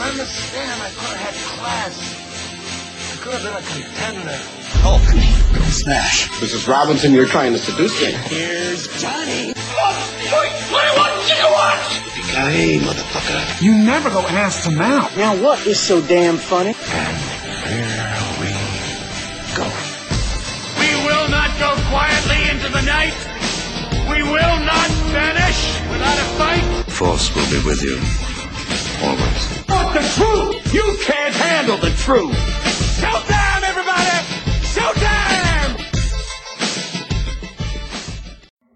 don't understand. I could have had class. I could have been a contender. Hulk, go smash. Mrs. Robinson, you're trying to seduce me. Here's Johnny. Oh, hey, motherfucker. You want? You never go ass to mouth. Now what is so damn funny? And here we go. We will not go quietly into the night. We will not vanish without a fight. Force will be with you. Always. But the truth! You can't handle the truth! Showtime, everybody! Showtime!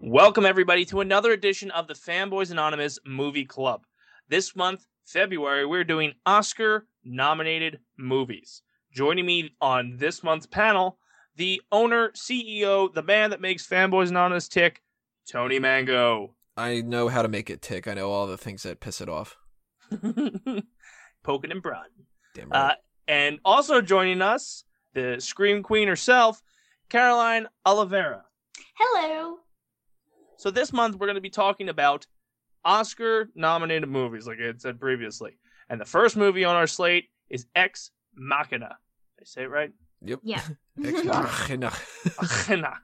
Welcome, everybody, to another edition of the Fanboys Anonymous Movie Club. This month, February, we're doing Oscar nominated movies. Joining me on this month's panel, the owner, CEO, the man that makes Fanboys Anonymous tick, Tony Mango. I know how to make it tick. I know all the things that piss it off. Poking and prodding. Damn right. Uh, and also joining us, the Scream Queen herself, Caroline Oliveira. Hello. So this month we're going to be talking about Oscar nominated movies, like I had said previously. And the first movie on our slate is Ex Machina. Did I say it right? yep. Yeah. Ex machina. Machina.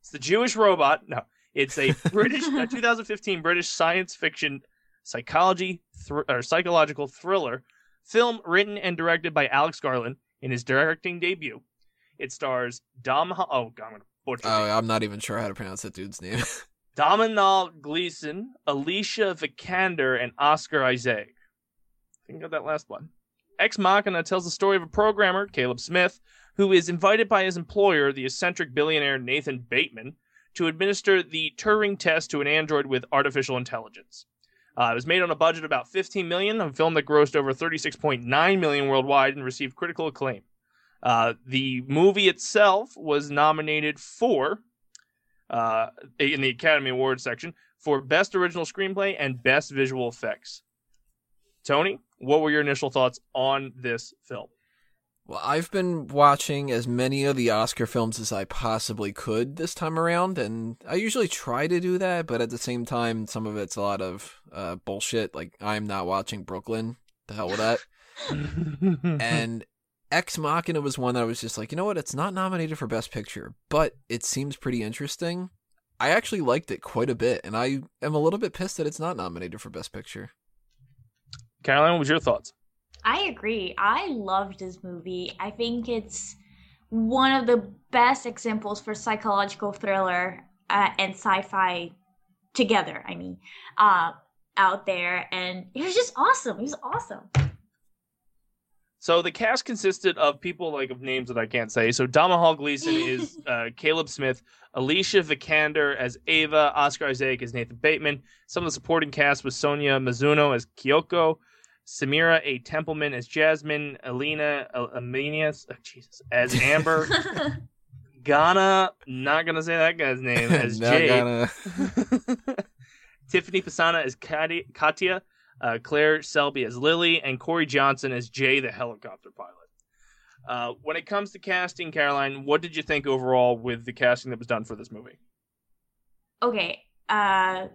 It's the Jewish robot. No, it's a British, a 2015 British science fiction psychology thr- or psychological thriller film written and directed by Alex Garland in his directing debut. It stars Dom. Oh, God, I'm gonna butcher. Oh. I'm not even sure how to pronounce that dude's name. Domhnall Gleeson, Alicia Vikander, and Oscar Isaac. Think of that last one. Ex Machina tells the story of a programmer, Caleb Smith, who is invited by his employer, the eccentric billionaire Nathan Bateman, to administer the Turing test to an android with artificial intelligence. Uh, it was made on a budget of about 15 million, a film that grossed over 36.9 million worldwide and received critical acclaim. Uh, the movie itself was nominated for uh, in the Academy Awards section for Best Original Screenplay and Best Visual Effects. Tony, what were your initial thoughts on this film? Well, I've been watching as many of the Oscar films as I possibly could this time around, and I usually try to do that, but at the same time, some of it's a lot of uh, bullshit. Like, I'm not watching Brooklyn. The hell with that. and Ex Machina was one that I was just like, you know what? It's not nominated for Best Picture, but it seems pretty interesting. I actually liked it quite a bit, and I am a little bit pissed that it's not nominated for Best Picture. Caroline, what was your thoughts? I agree. I loved this movie. I think it's one of the best examples for psychological thriller uh, and sci-fi together. I mean, uh, out there, and it was just awesome. It was awesome. So the cast consisted of people like of names that I can't say. So Domhnall Gleeson is uh, Caleb Smith, Alicia Vikander as Ava, Oscar Isaac as Nathan Bateman. Some of the supporting cast was Sonia Mizuno as Kyoko, Samira A. Templeman as Jasmine, Alina Amenius, oh, Jesus, as Amber, Ghana, not gonna say that guy's name, as Not Jade, Tiffany Pisani as Kati- Katya, uh, Claire Selby as Lily, and Corey Johnson as Jay, the helicopter pilot. Uh, when it comes to casting, Caroline, what did you think overall with the casting that was done for this movie? okay, uh,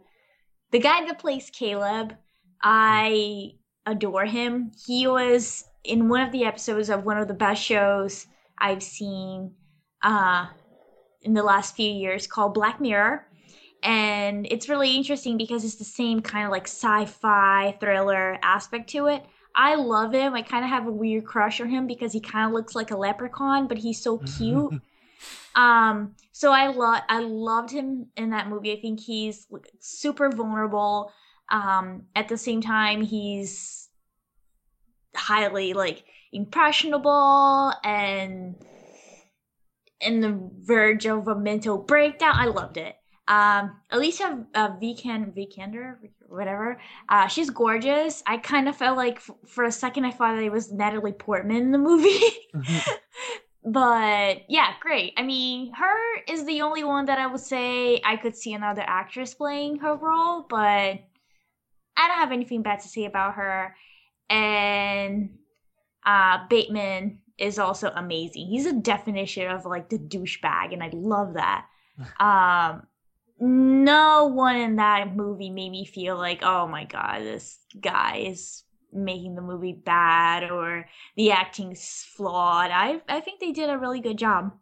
the guy that plays Caleb, I adore him. He was in one of the episodes of one of the best shows I've seen uh, in the last few years called Black Mirror. And it's really interesting because it's the same kind of like sci fi thriller aspect to it. I love him. I kind of have a weird crush on him because he kind of looks like a leprechaun, but he's so cute. um, so I love I loved him in that movie. I think he's super vulnerable. Um, at the same time, he's highly like impressionable and in the verge of a mental breakdown. I loved it. Um, Alicia uh, Vikan Vikander, whatever. Uh, she's gorgeous. I kind of felt like f- for a second I thought it was Natalie Portman in the movie. but yeah, great. I mean, her is the only one that I would say I could see another actress playing her role, but I don't have anything bad to say about her. And uh, Bateman is also amazing. He's a definition of like the douchebag, and I love that. um, no one in that movie made me feel like, oh my god, this guy is making the movie bad or the acting's flawed. I I think they did a really good job.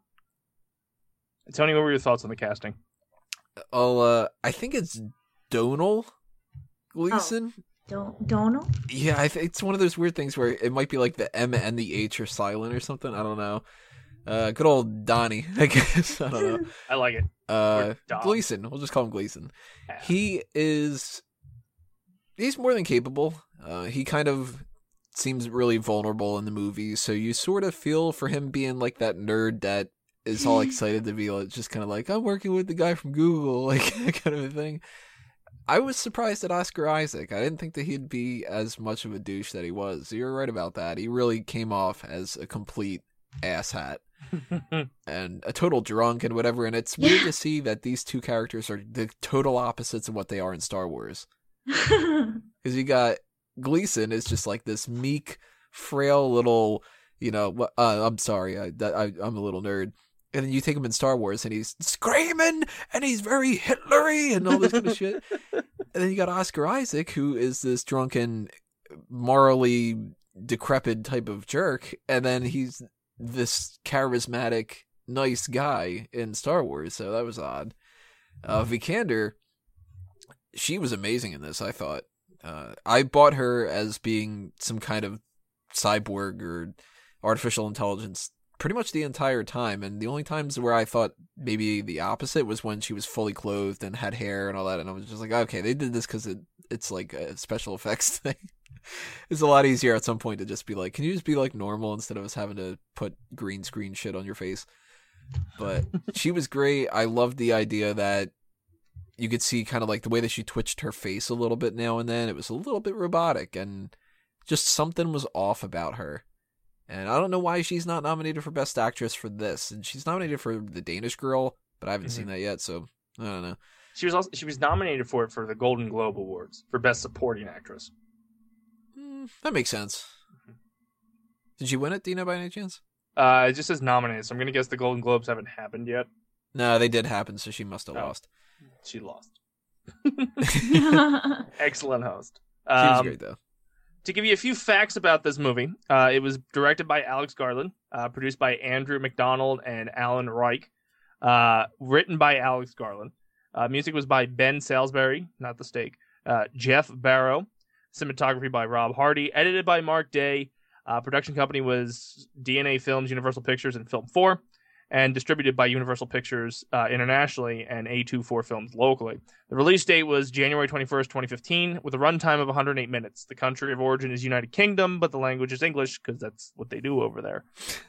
Tony, what were your thoughts on the casting? Oh, uh, I think it's Donal Gleeson. Don't don't know. Yeah, I think it's one of those weird things where it might be like the M and the H are silent or something. I don't know. Uh, good old Donnie, I guess. I don't know. I like it. Uh, Gleeson. We'll just call him Gleeson. Yeah. He is. He's more than capable. Uh, he kind of seems really vulnerable in the movie, so you sort of feel for him being like that nerd that is all excited to be like, just kind of like, I'm working with the guy from Google, like kind of a thing. I was surprised at Oscar Isaac. I didn't think that he'd be as much of a douche that he was. You're right about that. He really came off as a complete asshat and a total drunk and whatever. And it's weird to see that these two characters are the total opposites of what they are in Star Wars. Because you got Gleeson is just like this meek, frail little, you know. Uh, I'm sorry, I, I I'm a little nerd. And then you take him in Star Wars, and he's screaming, and he's very Hitlery, and all this kind of shit. And then you got Oscar Isaac, who is this drunken, morally decrepit type of jerk, and then he's this charismatic, nice guy in Star Wars. So that was odd. Uh, Vikander, she was amazing in this. I thought. Uh, I bought her as being some kind of cyborg or artificial intelligence pretty much the entire time. And the only times where I thought maybe the opposite was when she was fully clothed and had hair and all that. And I was just like, okay, they did this because it, it's like a special effects thing. it's a lot easier at some point to just be like, can you just be like normal instead of us having to put green screen shit on your face? But she was great. I loved the idea that you could see kind of like the way that she twitched her face a little bit now and then. It was a little bit robotic and just something was off about her. And I don't know why she's not nominated for Best Actress for this. And she's nominated for The Danish Girl, but I haven't seen that yet, so I don't know. She was also she was nominated for it for the Golden Globe Awards for Best Supporting Actress. Mm, that makes sense. Did she win it, Dina, by any chance? Uh, it just says nominated, so I'm gonna guess the Golden Globes haven't happened yet. No, they did happen, so she must have Oh. lost. She lost. Excellent host. Um, great, though. To give you a few facts about this movie, uh, it was directed by Alex Garland, uh, produced by Andrew McDonald and Allon Reich, uh, written by Alex Garland. Uh, music was by Ben Salisbury, not the steak, uh, Geoff Barrow, cinematography by Rob Hardy, edited by Mark Day. Uh, production company was DNA Films, Universal Pictures, and Film 4, and distributed by Universal Pictures uh, internationally and A24 Films locally. The release date was January 21st, 2015, with a runtime of 108 minutes. The country of origin is United Kingdom, but the language is English because that's what they do over there.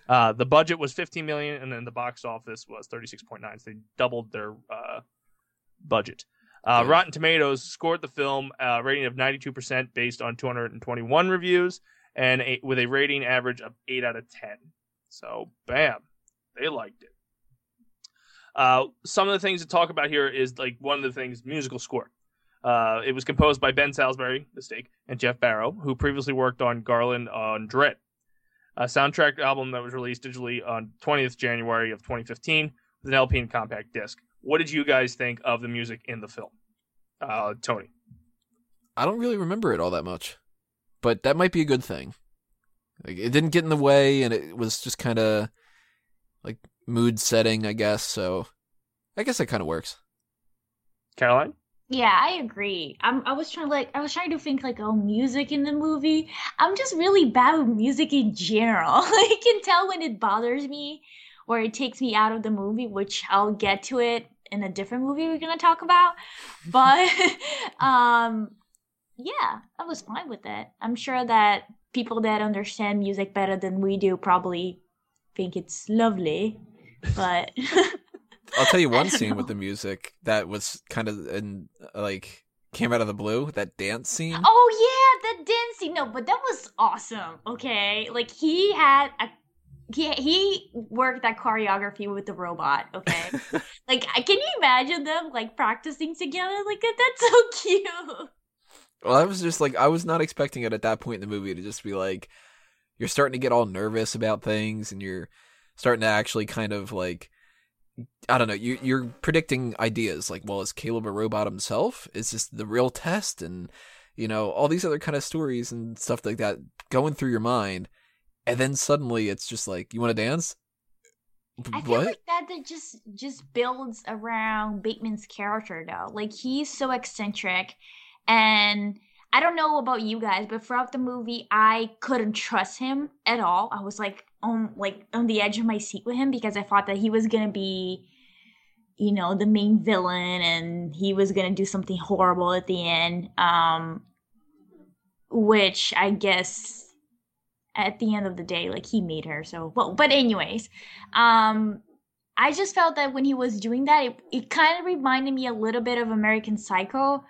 Uh, the budget was 15 million, and then the box office was 36.9. So they doubled their uh, budget. Uh, Rotten Tomatoes scored the film a rating of 92% based on 221 reviews, and a, with a rating average of 8 out of 10. So, bam, they liked it. Uh, some of the things to talk about here is like one of the things musical score. Uh, it was composed by Ben Salisbury, mistake, and Geoff Barrow, who previously worked on Garland on Dredd, a soundtrack album that was released digitally on 20th January of 2015 with an LP and compact disc. What did you guys think of the music in the film? Uh, Tony. I don't really remember it all that much, but that might be a good thing. Like, it didn't get in the way, and it was just kind of like mood setting, I guess. So I guess that kind of works. Caroline? Yeah, I agree. I'm, I was trying to like I was trying to think like oh music in the movie. I'm just really bad with music in general. I can tell when it bothers me or it takes me out of the movie, which I'll get to it in a different movie we're gonna talk about. But um yeah, I was fine with it. I'm sure that people that understand music better than we do probably think it's lovely. But I'll tell you one scene with the music that was kind of in like came out of the blue. That dance scene. Oh yeah, the dancing. No, but that was awesome. Okay, like he had a he he worked that choreography with the robot. Okay, like can you imagine them like practicing together? Like? That's so cute. Well, I was just like, I was not expecting it at that point in the movie to just be like, you're starting to get all nervous about things, and you're starting to actually kind of like, I don't know, you you're predicting ideas like, well, is Caleb a robot himself? Is this the real test? And you know, all these other kind of stories and stuff like that going through your mind, and then suddenly it's just like, you want to dance? I feel What? like that that just just builds around Bateman's character though. Like he's so eccentric and I don't know about you guys, but throughout the movie I couldn't trust him at all. I was like on like on the edge of my seat with him because I thought that he was gonna be you know, the main villain and he was gonna do something horrible at the end. Um which I guess at the end of the day, like he made her. So, well, but anyways, um, I just felt that when he was doing that, it, it kind of reminded me a little bit of American Psycho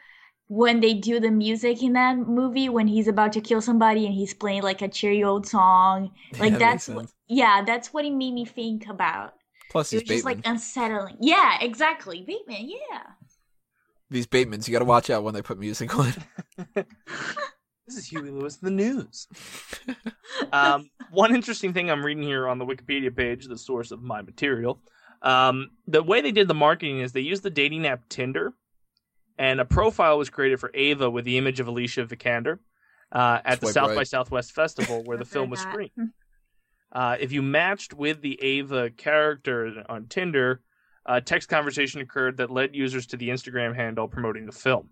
when they do the music in that movie when he's about to kill somebody and he's playing like a cheery old song. Like Yeah, that's what, yeah, that's what it made me think about. Plus, It was just Bateman. like unsettling. Yeah, exactly. Bateman, yeah. these Batemans, you got to watch out when they put music on. This is Huey Lewis, the news. um, one interesting thing I'm reading here on the Wikipedia page, the source of my material, um, the way they did the marketing is they used the dating app Tinder, and a profile was created for Ava with the image of Alicia Vikander uh, at the South right. by Southwest Festival where the film was screened. Uh, if you matched with the Ava character on Tinder, a text conversation occurred that led users to the Instagram handle promoting the film.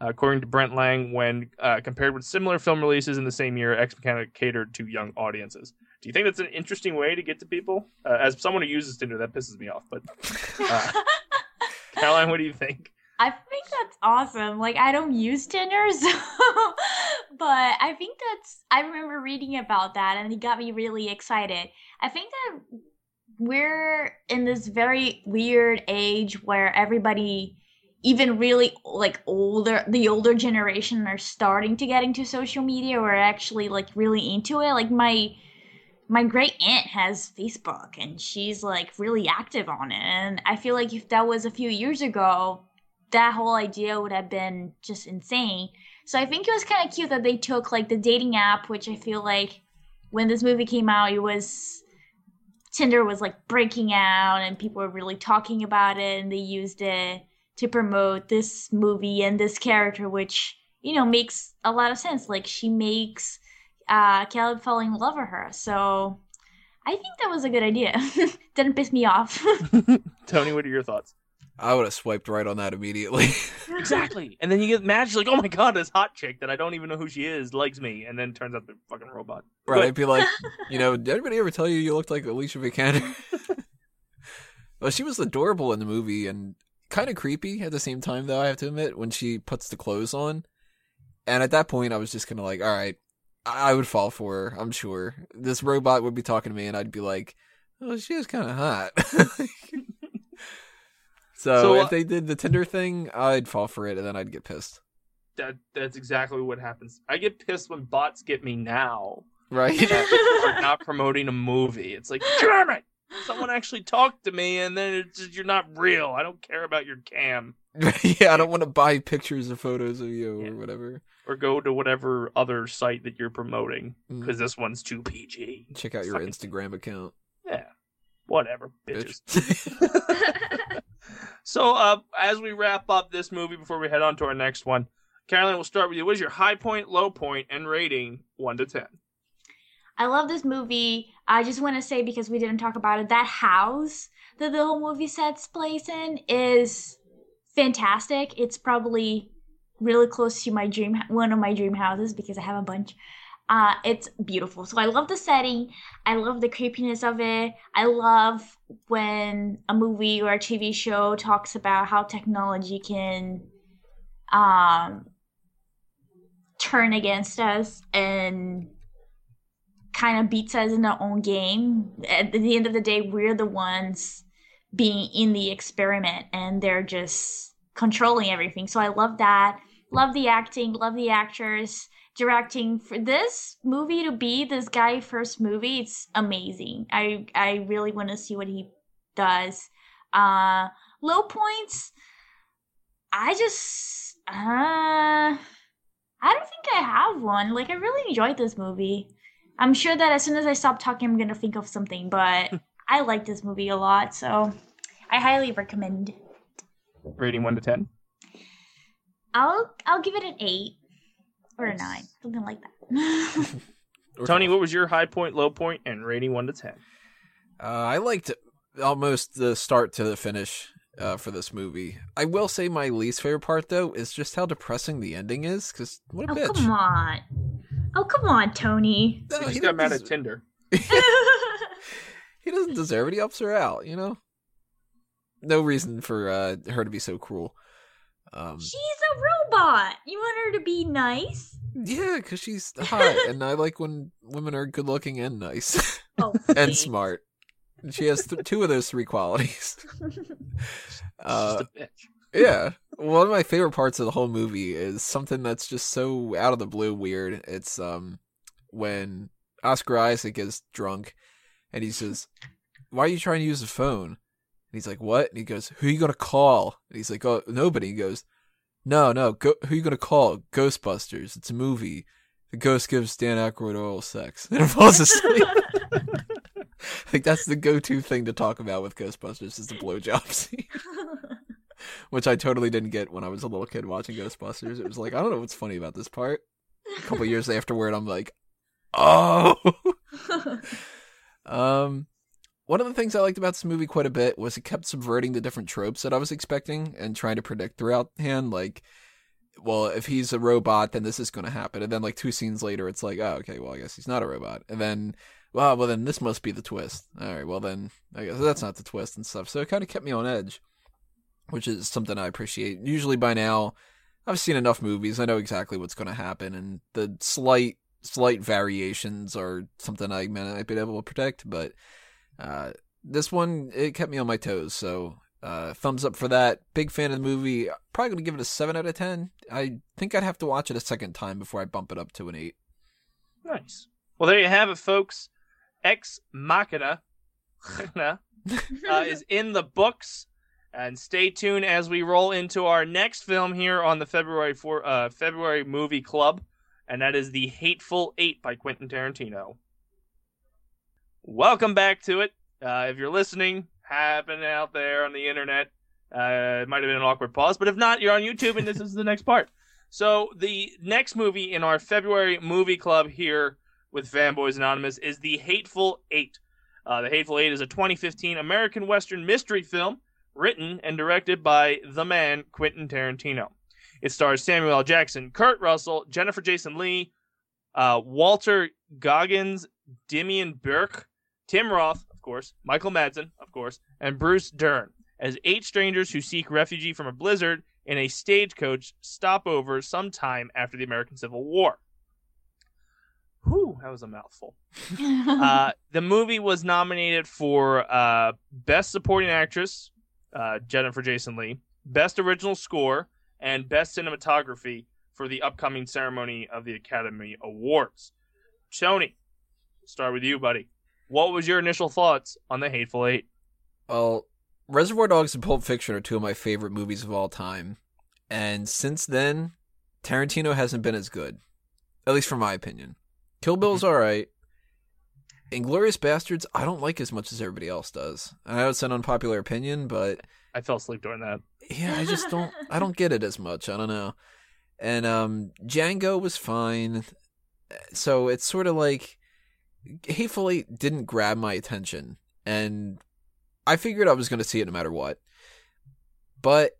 Uh, according to Brent Lang, when uh, compared with similar film releases in the same year, Ex Machina catered to young audiences. Do you think that's an interesting way to get to people? Uh, as someone who uses Tinder, that pisses me off. But uh, Caroline, what do you think? I think that's awesome. Like I don't use Tinder, so but I think that's I remember reading about that and it got me really excited. I think that we're in this very weird age where everybody even really like older the older generation are starting to get into social media or actually like really into it. Like my my great aunt has Facebook and she's like really active on it. And I feel like if that was a few years ago, that whole idea would have been just insane. So I think it was kind of cute that they took like the dating app, which I feel like when this movie came out, it was Tinder was like breaking out and people were really talking about it and they used it to promote this movie and this character, which, you know, makes a lot of sense. Like she makes uh Caleb fall in love with her. So I think that was a good idea. Didn't piss me off. Tony, what are your thoughts? I would have swiped right on that immediately. Exactly. And then you get mad. She's like, "Oh my god, this hot chick that I don't even know who she is likes me," and then turns out they're a fucking robot. right? But- I'd be like, you know, did anybody ever tell you you looked like Alicia Vikander? well, she was adorable in the movie and kind of creepy at the same time, though. I have to admit, when she puts the clothes on, and at that point, I was just kind of like, all right, I I would fall for her. I'm sure this robot would be talking to me, and I'd be like, oh, she is kind of hot. So, So, uh, if they did the Tinder thing, I'd fall for it, and then I'd get pissed. That that's exactly what happens. I get pissed when bots get me now Right? for not promoting a movie. It's like, damn it! Someone actually talked to me, and then it's just, you're not real. I don't care about your cam. yeah, I don't want to buy pictures or photos of you Yeah. or whatever. Or go to whatever other site that you're promoting Mm. because this one's too PG. Check out your Instagram account, Yeah, whatever, bitch. So, uh, as we wrap up this movie before we head on to our next one, Caroline, we'll start with you. What is your high point, low point, and rating one to ten? I love this movie. I just want to say because we didn't talk about it, that house that the whole movie sets place in is fantastic. It's probably really close to my dream, one of my dream houses because I have a bunch. Uh, it's beautiful. So I love the setting. I love the creepiness of it. I love when a movie or a TV show talks about how technology can um, turn against us and kind of beats us in our own game. At the end of the day, we're the ones being in the experiment and they're just controlling everything. So I love that. Love the acting, love the actors. Directing for this movie to be this guy first movie, it's amazing. I I really want to see what he does. Uh low points, I just uh I don't think I have one. Like I really enjoyed this movie. I'm sure that as soon as I stop talking, I'm gonna think of something. But I like this movie a lot, so I highly recommend. Rating one to ten. I'll I'll give it an eight. Or a nine, something like that. Tony, what was your high point, low point, and rating one to ten? Uh, I liked almost the start to the finish uh, for this movie. I will say my least favorite part though is just how depressing the ending is. Because what a oh bitch! come on! Oh come on, Tony! No, he he got mad doesn't at Tinder. he doesn't deserve it. He ups her out, you know. No reason for uh, her to be so cruel. Um, She's a robot. You want her to be nice? yeah, because she's hot, and I like when women are good looking and nice Oh, and thanks. smart. And she has th- two of those three qualities. Uh, just a bitch. yeah, one of my favorite parts of the whole movie is something that's just so out of the blue weird. It's um when Oscar Isaac is drunk, and he says, "Why are you trying to use the phone?" And he's like, "What?" And he goes, "Who are you gonna call?" And he's like, "Oh, nobody." He goes, "No, no. Go, who are you gonna call? Ghostbusters. It's a movie. The ghost gives Dan Aykroyd oral sex and it falls asleep." like that's the go-to thing to talk about with Ghostbusters is the blowjob scene, which I totally didn't get when I was a little kid watching Ghostbusters. It was like I don't know what's funny about this part. A couple years afterward, I'm like, oh. um, one of the things I liked about this movie quite a bit was it kept subverting the different tropes that I was expecting and trying to predict throughout hand. Like, well, if he's a robot, then this is going to happen. And then, like, two scenes later, it's like, oh, okay, well, I guess he's not a robot. And then, well, well, then this must be the twist. All right, well, then I guess that's not the twist and stuff. So it kind of kept me on edge, which is something I appreciate. Usually by now, I've seen enough movies. I know exactly what's going to happen, and the slight, slight variations are something I might be able to predict. But uh, this one, it kept me on my toes. So uh, thumbs up for that. Big fan of the movie. Probably going to give it a seven out of ten. I think I'd have to watch it a second time before I bump it up to an eight. Nice. Well, there you have it, folks. Ex Machina uh, is in the books, and stay tuned as we roll into our next film here on the February for uh, February Movie Club, and that is the Hateful Eight by Quentin Tarantino. Welcome back to it. Uh, if you're listening, happening out there on the internet, uh, it might have been an awkward pause, but if not, you're on YouTube, and this is the next part. So the next movie in our February movie club here with Fanboys Anonymous is The Hateful Eight. Uh, the Hateful Eight is a 2015 American Western mystery film written and directed by the man Quentin Tarantino. It stars Samuel L. Jackson, Kurt Russell, Jennifer Jason Lee, uh, Walton Goggins, Demian Burke, Tim Roth, of course, Michael Madsen, of course, and Bruce Dern as eight strangers who seek refuge from a blizzard in a stagecoach stopover sometime after the American Civil War. Whew, that was a mouthful. Uh, the movie was nominated for uh, Best Supporting Actress, uh, Jennifer Jason Lee, Best Original Score, and Best Cinematography for the upcoming ceremony of the Academy Awards. Tony, start with you, buddy. What was your initial thoughts on The Hateful Eight? Well, Reservoir Dogs and Pulp Fiction are two of my favorite movies of all time. And since then, Tarantino hasn't been as good. At least from my opinion. Kill Bill's alright. Inglourious Basterds, I don't like as much as everybody else does. I know it's an unpopular opinion, but I fell asleep during that. yeah, I just don't I don't get it as much. I don't know. And um Django was fine. So it's sort of like Hateful Eight didn't grab my attention. And I figured I was going to see it no matter what. But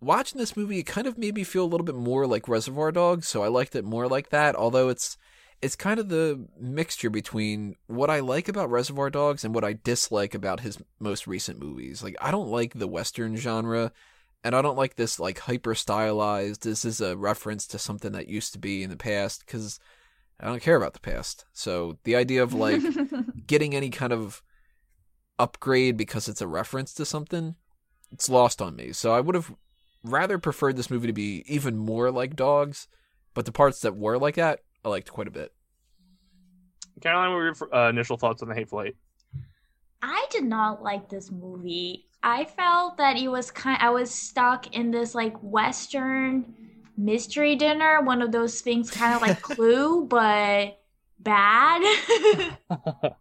watching this movie, it kind of made me feel a little bit more like Reservoir Dogs, so I liked it more like that. Although it's it's kind of the mixture between what I like about Reservoir Dogs and what I dislike about his most recent movies. Like I don't like the western genre, and I don't like this like hyper stylized. This is a reference to something that used to be in the past because I don't care about the past. So the idea of like getting any kind of upgrade because it's a reference to something, it's lost on me. So I would have rather preferred this movie to be even more like Dogs, but the parts that were like that, I liked quite a bit. Caroline, what were your uh, initial thoughts on The Hateful Eight? I did not like this movie. I felt that it was kind I was stuck in this like western mystery dinner, one of those things kind of like Clue but bad.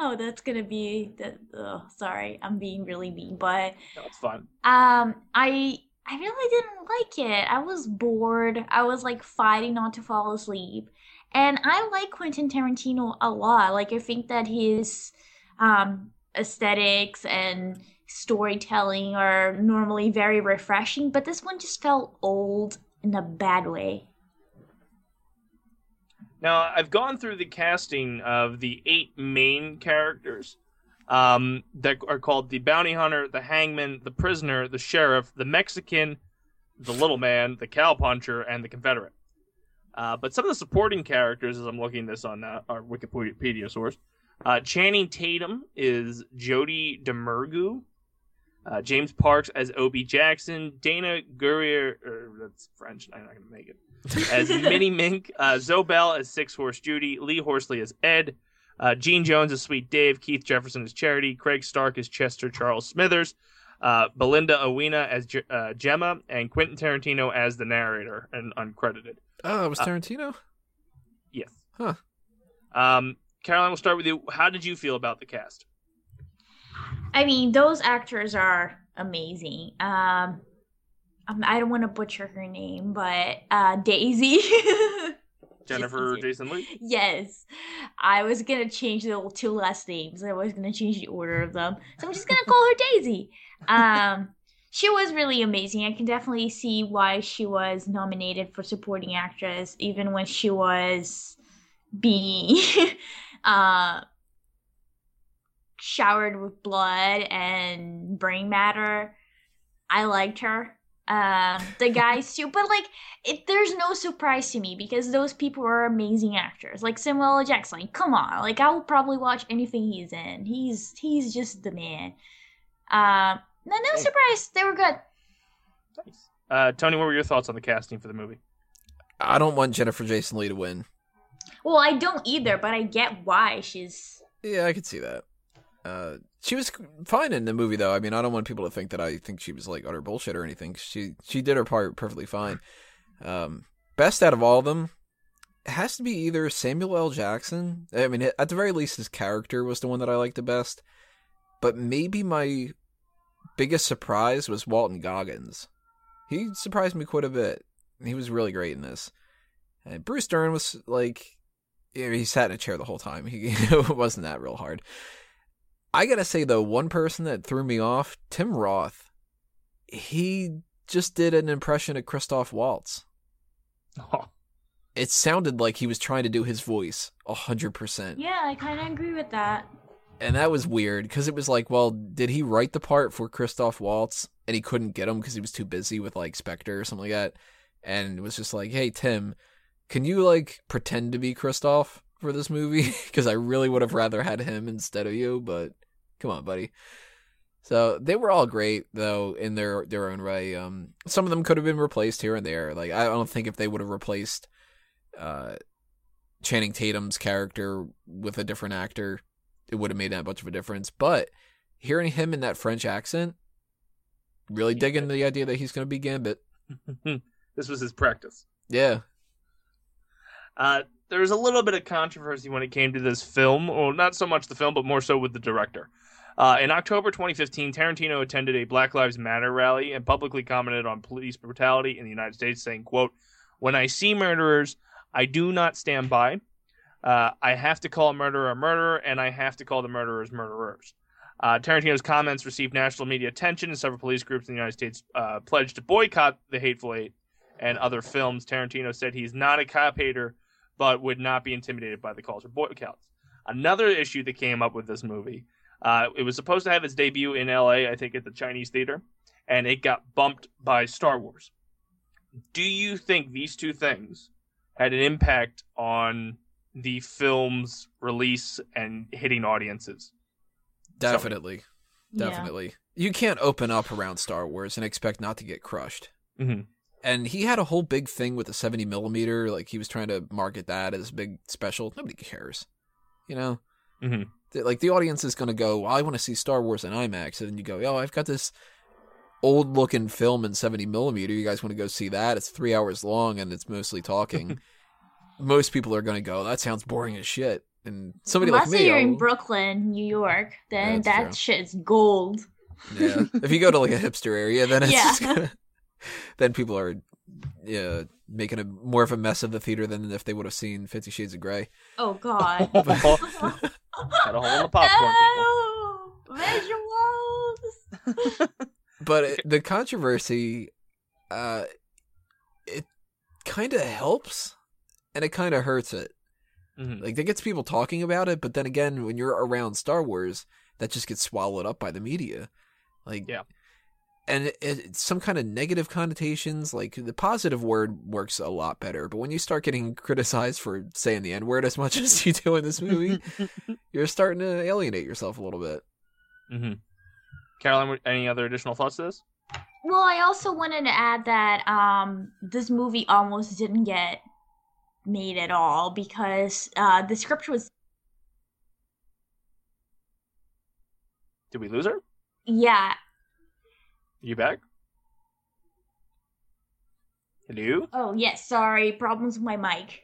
oh, that's to be oh, sorry. I'm being really mean, but No, it's fun. um I I really didn't like it. I was bored. I was like fighting not to fall asleep. And I like Quentin Tarantino a lot. Like I think that his um aesthetics and storytelling are normally very refreshing, but this one just felt old in a bad way. Now, I've gone through the casting of the eight main characters um, that are called the bounty hunter, the hangman, the prisoner, the sheriff, the Mexican, the little man, the cowpuncher, and the Confederate. Uh, but some of the supporting characters, as I'm looking this on uh, our Wikipedia source, uh, Channing Tatum is Jody Domergue. Uh, James Parks as Obie Jackson. Dana Gourrier, er, that's French, I'm not going to make it, as Minnie Mink. Uh, Zoë Bell as Six Horse Judy. Lee Horsley as Ed. Uh, Gene Jones as Sweet Dave. Keith Jefferson as Charity. Craig Stark as Chester Charles Smithers. Uh, Belinda Owino as G- uh, Gemma. And Quentin Tarantino as the narrator and uncredited. Oh, it was Tarantino? Yes. Huh. Um, Caroline, we'll start with you. How did you feel about the cast? I mean, those actors are amazing. Um, um I don't want to butcher her name, but uh, Daisy. Jennifer Jason Lee. Yes, I was gonna change the two last names. I was gonna change the order of them, so I'm just gonna call her Daisy. Um, she was really amazing. I can definitely see why she was nominated for supporting actress, even when she was being uh showered with blood and brain matter. I liked her. Um, the guys too, but like, it, there's no surprise to me because those people are amazing actors. Like Samuel L. Jackson, like, come on, like I will probably watch anything he's in. He's he's just the man. Um, no, no surprise, they were good. Nice. Uh, Tony, what were your thoughts on the casting for the movie? I don't want Jennifer Jason Lee to win. Well, I don't either, but I get why she's. Yeah, I could see that. Uh, she was fine in the movie, though. I mean, I don't want people to think that I think she was like utter bullshit or anything. She she did her part perfectly fine. Um, best out of all of them has to be either Samuel L. Jackson. I mean, at the very least, his character was the one that I liked the best. But maybe my biggest surprise was Walton Goggins. He surprised me quite a bit. He was really great in this. And Bruce Dern was like, he sat in a chair the whole time. He it wasn't that real hard. I gotta say though, one person that threw me off, Tim Roth. He just did an impression of Christoph Waltz. Oh. It sounded like he was trying to do his voice a hundred percent. Yeah, I kind of agree with that. And that was weird because it was like, well, did he write the part for Christoph Waltz and he couldn't get him because he was too busy with like Spectre or something like that? And it was just like, hey Tim, can you like pretend to be Christoph for this movie? Because I really would have rather had him instead of you, but come on, buddy. So they were all great though in their their own way. Um, some of them could have been replaced here and there. Like I don't think if they would have replaced uh, Channing Tatum's character with a different actor, it would have made that much of a difference. But hearing him in that French accent, really digging the idea that he's going to be Gambit. this was his practice. Yeah. Uh, there was a little bit of controversy when it came to this film. Well, not so much the film, but more so with the director. Uh, in October 2015, Tarantino attended a Black Lives Matter rally and publicly commented on police brutality in the United States, saying, "quote When I see murderers, I do not stand by. Uh, I have to call a murderer a murderer, and I have to call the murderers murderers." Uh, Tarantino's comments received national media attention, and several police groups in the United States uh, pledged to boycott The Hateful Eight and other films. Tarantino said he's not a cop hater, but would not be intimidated by the calls for boycotts. Another issue that came up with this movie uh, it was supposed to have its debut in LA, I think, at the Chinese Theater, and it got bumped by Star Wars. Do you think these two things had an impact on the film's release and hitting audiences? Definitely. Definitely. Yeah. You can't open up around Star Wars and expect not to get crushed. Mm-hmm. And he had a whole big thing with the 70 millimeter. Like he was trying to market that as a big special. Nobody cares. You know? Mm-hmm like the audience is going to go, well, I want to see Star Wars in IMAX, and then you go, oh, I've got this old looking film in 70 millimeter. You guys want to go see that? It's three hours long and it's mostly talking. Most people are going to go, that sounds boring as shit. And somebody Unless like me, you're I'll... in Brooklyn, New York, then Yeah, that that's shit's gold. yeah. If you go to like a hipster area, then it's Yeah. gonna... then people are yeah, making a more of a mess of the theater than if they would have seen Fifty Shades of Grey. Oh God. Got a hole in the popcorn, people. Oh, visuals. But it, the controversy, uh, it kind of helps, and it kind of hurts it. Mhm. Like that gets people talking about it, but then again, when you're around Star Wars, that just gets swallowed up by the media. Like, Yeah. And it, it's some kind of negative connotations. Like the positive word works a lot better, but when you start getting criticized for saying the N word as much as you do in this movie, you're starting to alienate yourself a little bit. hmm Caroline, any other additional thoughts to this? Well, I also wanted to add that um, this movie almost didn't get made at all because uh, the script was Did we lose her? yeah. You back? Hello? Oh yes, sorry, problems with my mic.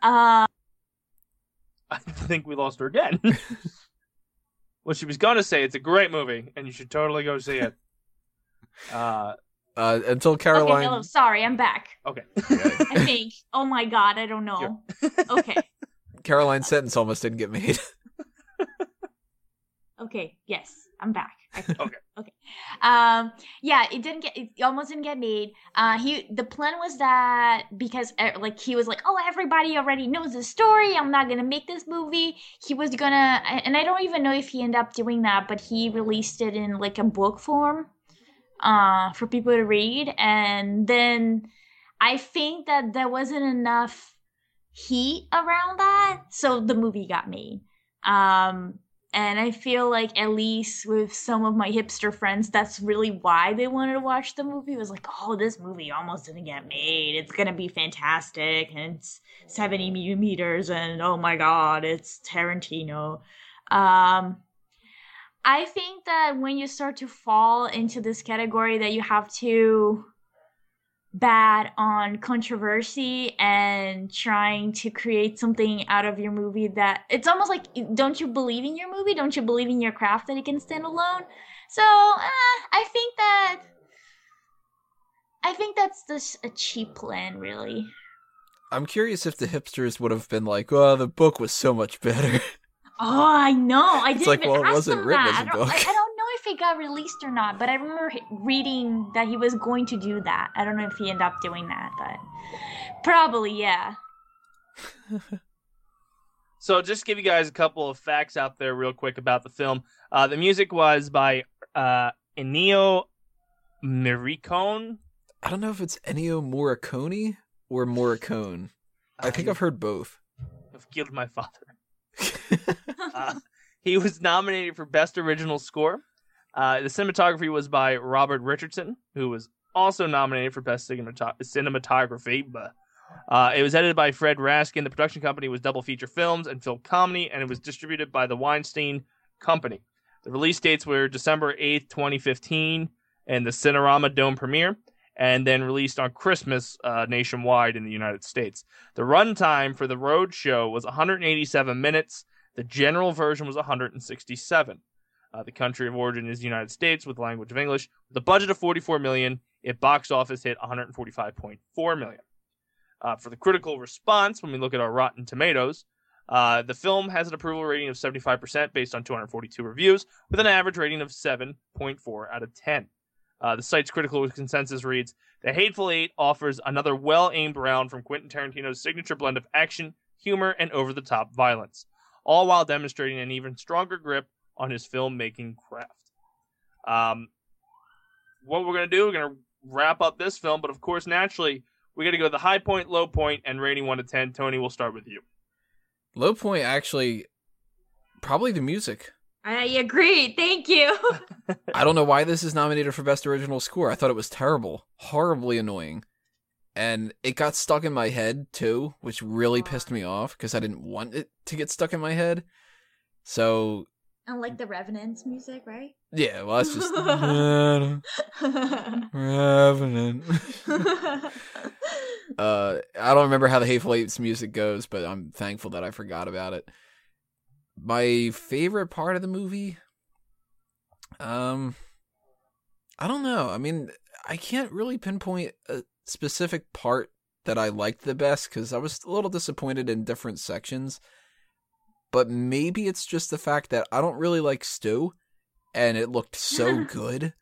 Uh, I think we lost her again. well, she was gonna say it's a great movie and you should totally go see it. Uh, Uh, until okay, Caroline, hello, sorry, I'm back. okay. I think. oh my god, I don't know. Okay, Caroline's sentence almost didn't get made. okay, yes, I'm back. Okay. Okay. Um. Yeah, it didn't get. It almost didn't get made. Uh. He. The plan was that because uh, like he was like, oh, everybody already knows the story. I'm not gonna make this movie. He was gonna, and I don't even know if he ended up doing that, but he released it in like a book form, uh, for people to read, and then I think that there wasn't enough heat around that, so the movie got made. Um, and I feel like at least with some of my hipster friends, that's really why they wanted to watch the movie. It was like, oh, this movie almost didn't get made. It's gonna be fantastic, and it's seventy millimeters, and oh my god, it's Tarantino. Um, I think that when you start to fall into this category, that you have to bad on controversy and trying to create something out of your movie that it's almost like don't you believe in your movie don't you believe in your craft that it can stand alone so uh, i think that i think that's just a cheap plan really I'm curious if the hipsters would have been like, "Oh, the book was so much better." oh i know i It's didn't like, even well, it wasn't written that. as a I, don't, book. I, I don't if it got released or not but i remember reading that he was going to do that i don't know if he ended up doing that but probably yeah So, just give you guys a couple of facts out there, real quick, about the film. Uh, the music was by uh, Ennio Morricone. I don't know if it's Ennio Morricone or Morricone. I think I've heard both. I've killed my father. Uh, he was nominated for Best Original Score. Uh, the cinematography was by Robert Richardson, who was also nominated for Best Cinemato- Cinematography. But, uh, it was edited by Fred Raskin. The production company was Double Feature Films and FilmColony, and it was distributed by the Weinstein Company. The release dates were December 8th, 2015, and the Cinerama Dome premiere, and then released on Christmas uh, nationwide in the United States. The runtime for the road show was 187 minutes. The general version was 167. Uh, the country of origin is the United States with language of English. With a budget of 44 million, it box office hit 145.4 million. Uh, for the critical response, when we look at our Rotten Tomatoes, uh, the film has an approval rating of 75% based on 242 reviews, with an average rating of 7.4 out of 10. Uh, the site's critical consensus reads The Hateful Eight offers another well aimed round from Quentin Tarantino's signature blend of action, humor, and over the top violence, all while demonstrating an even stronger grip on his filmmaking craft. Um, what we're going to do, we're going to wrap up this film, but of course, naturally, we got to go to the high point, low point, and rating 1 to 10. Tony, we'll start with you. Low point, actually, probably the music. i agree thank you I don't know why this is nominated for Best Original Score. I thought it was terrible, horribly annoying. And it got stuck in my head too, which really pissed me off because I didn't want it to get stuck in my head. So, unlike the revenant's music right yeah, well, that's just. Revenant. uh, I don't remember how the Hateful Eight's music goes, but I'm thankful that I forgot about it. My favorite part of the movie, um, I don't know. I mean, I can't really pinpoint a specific part that I liked the best because I was a little disappointed in different sections. But maybe it's just the fact that I don't really like stew, and it looked so good,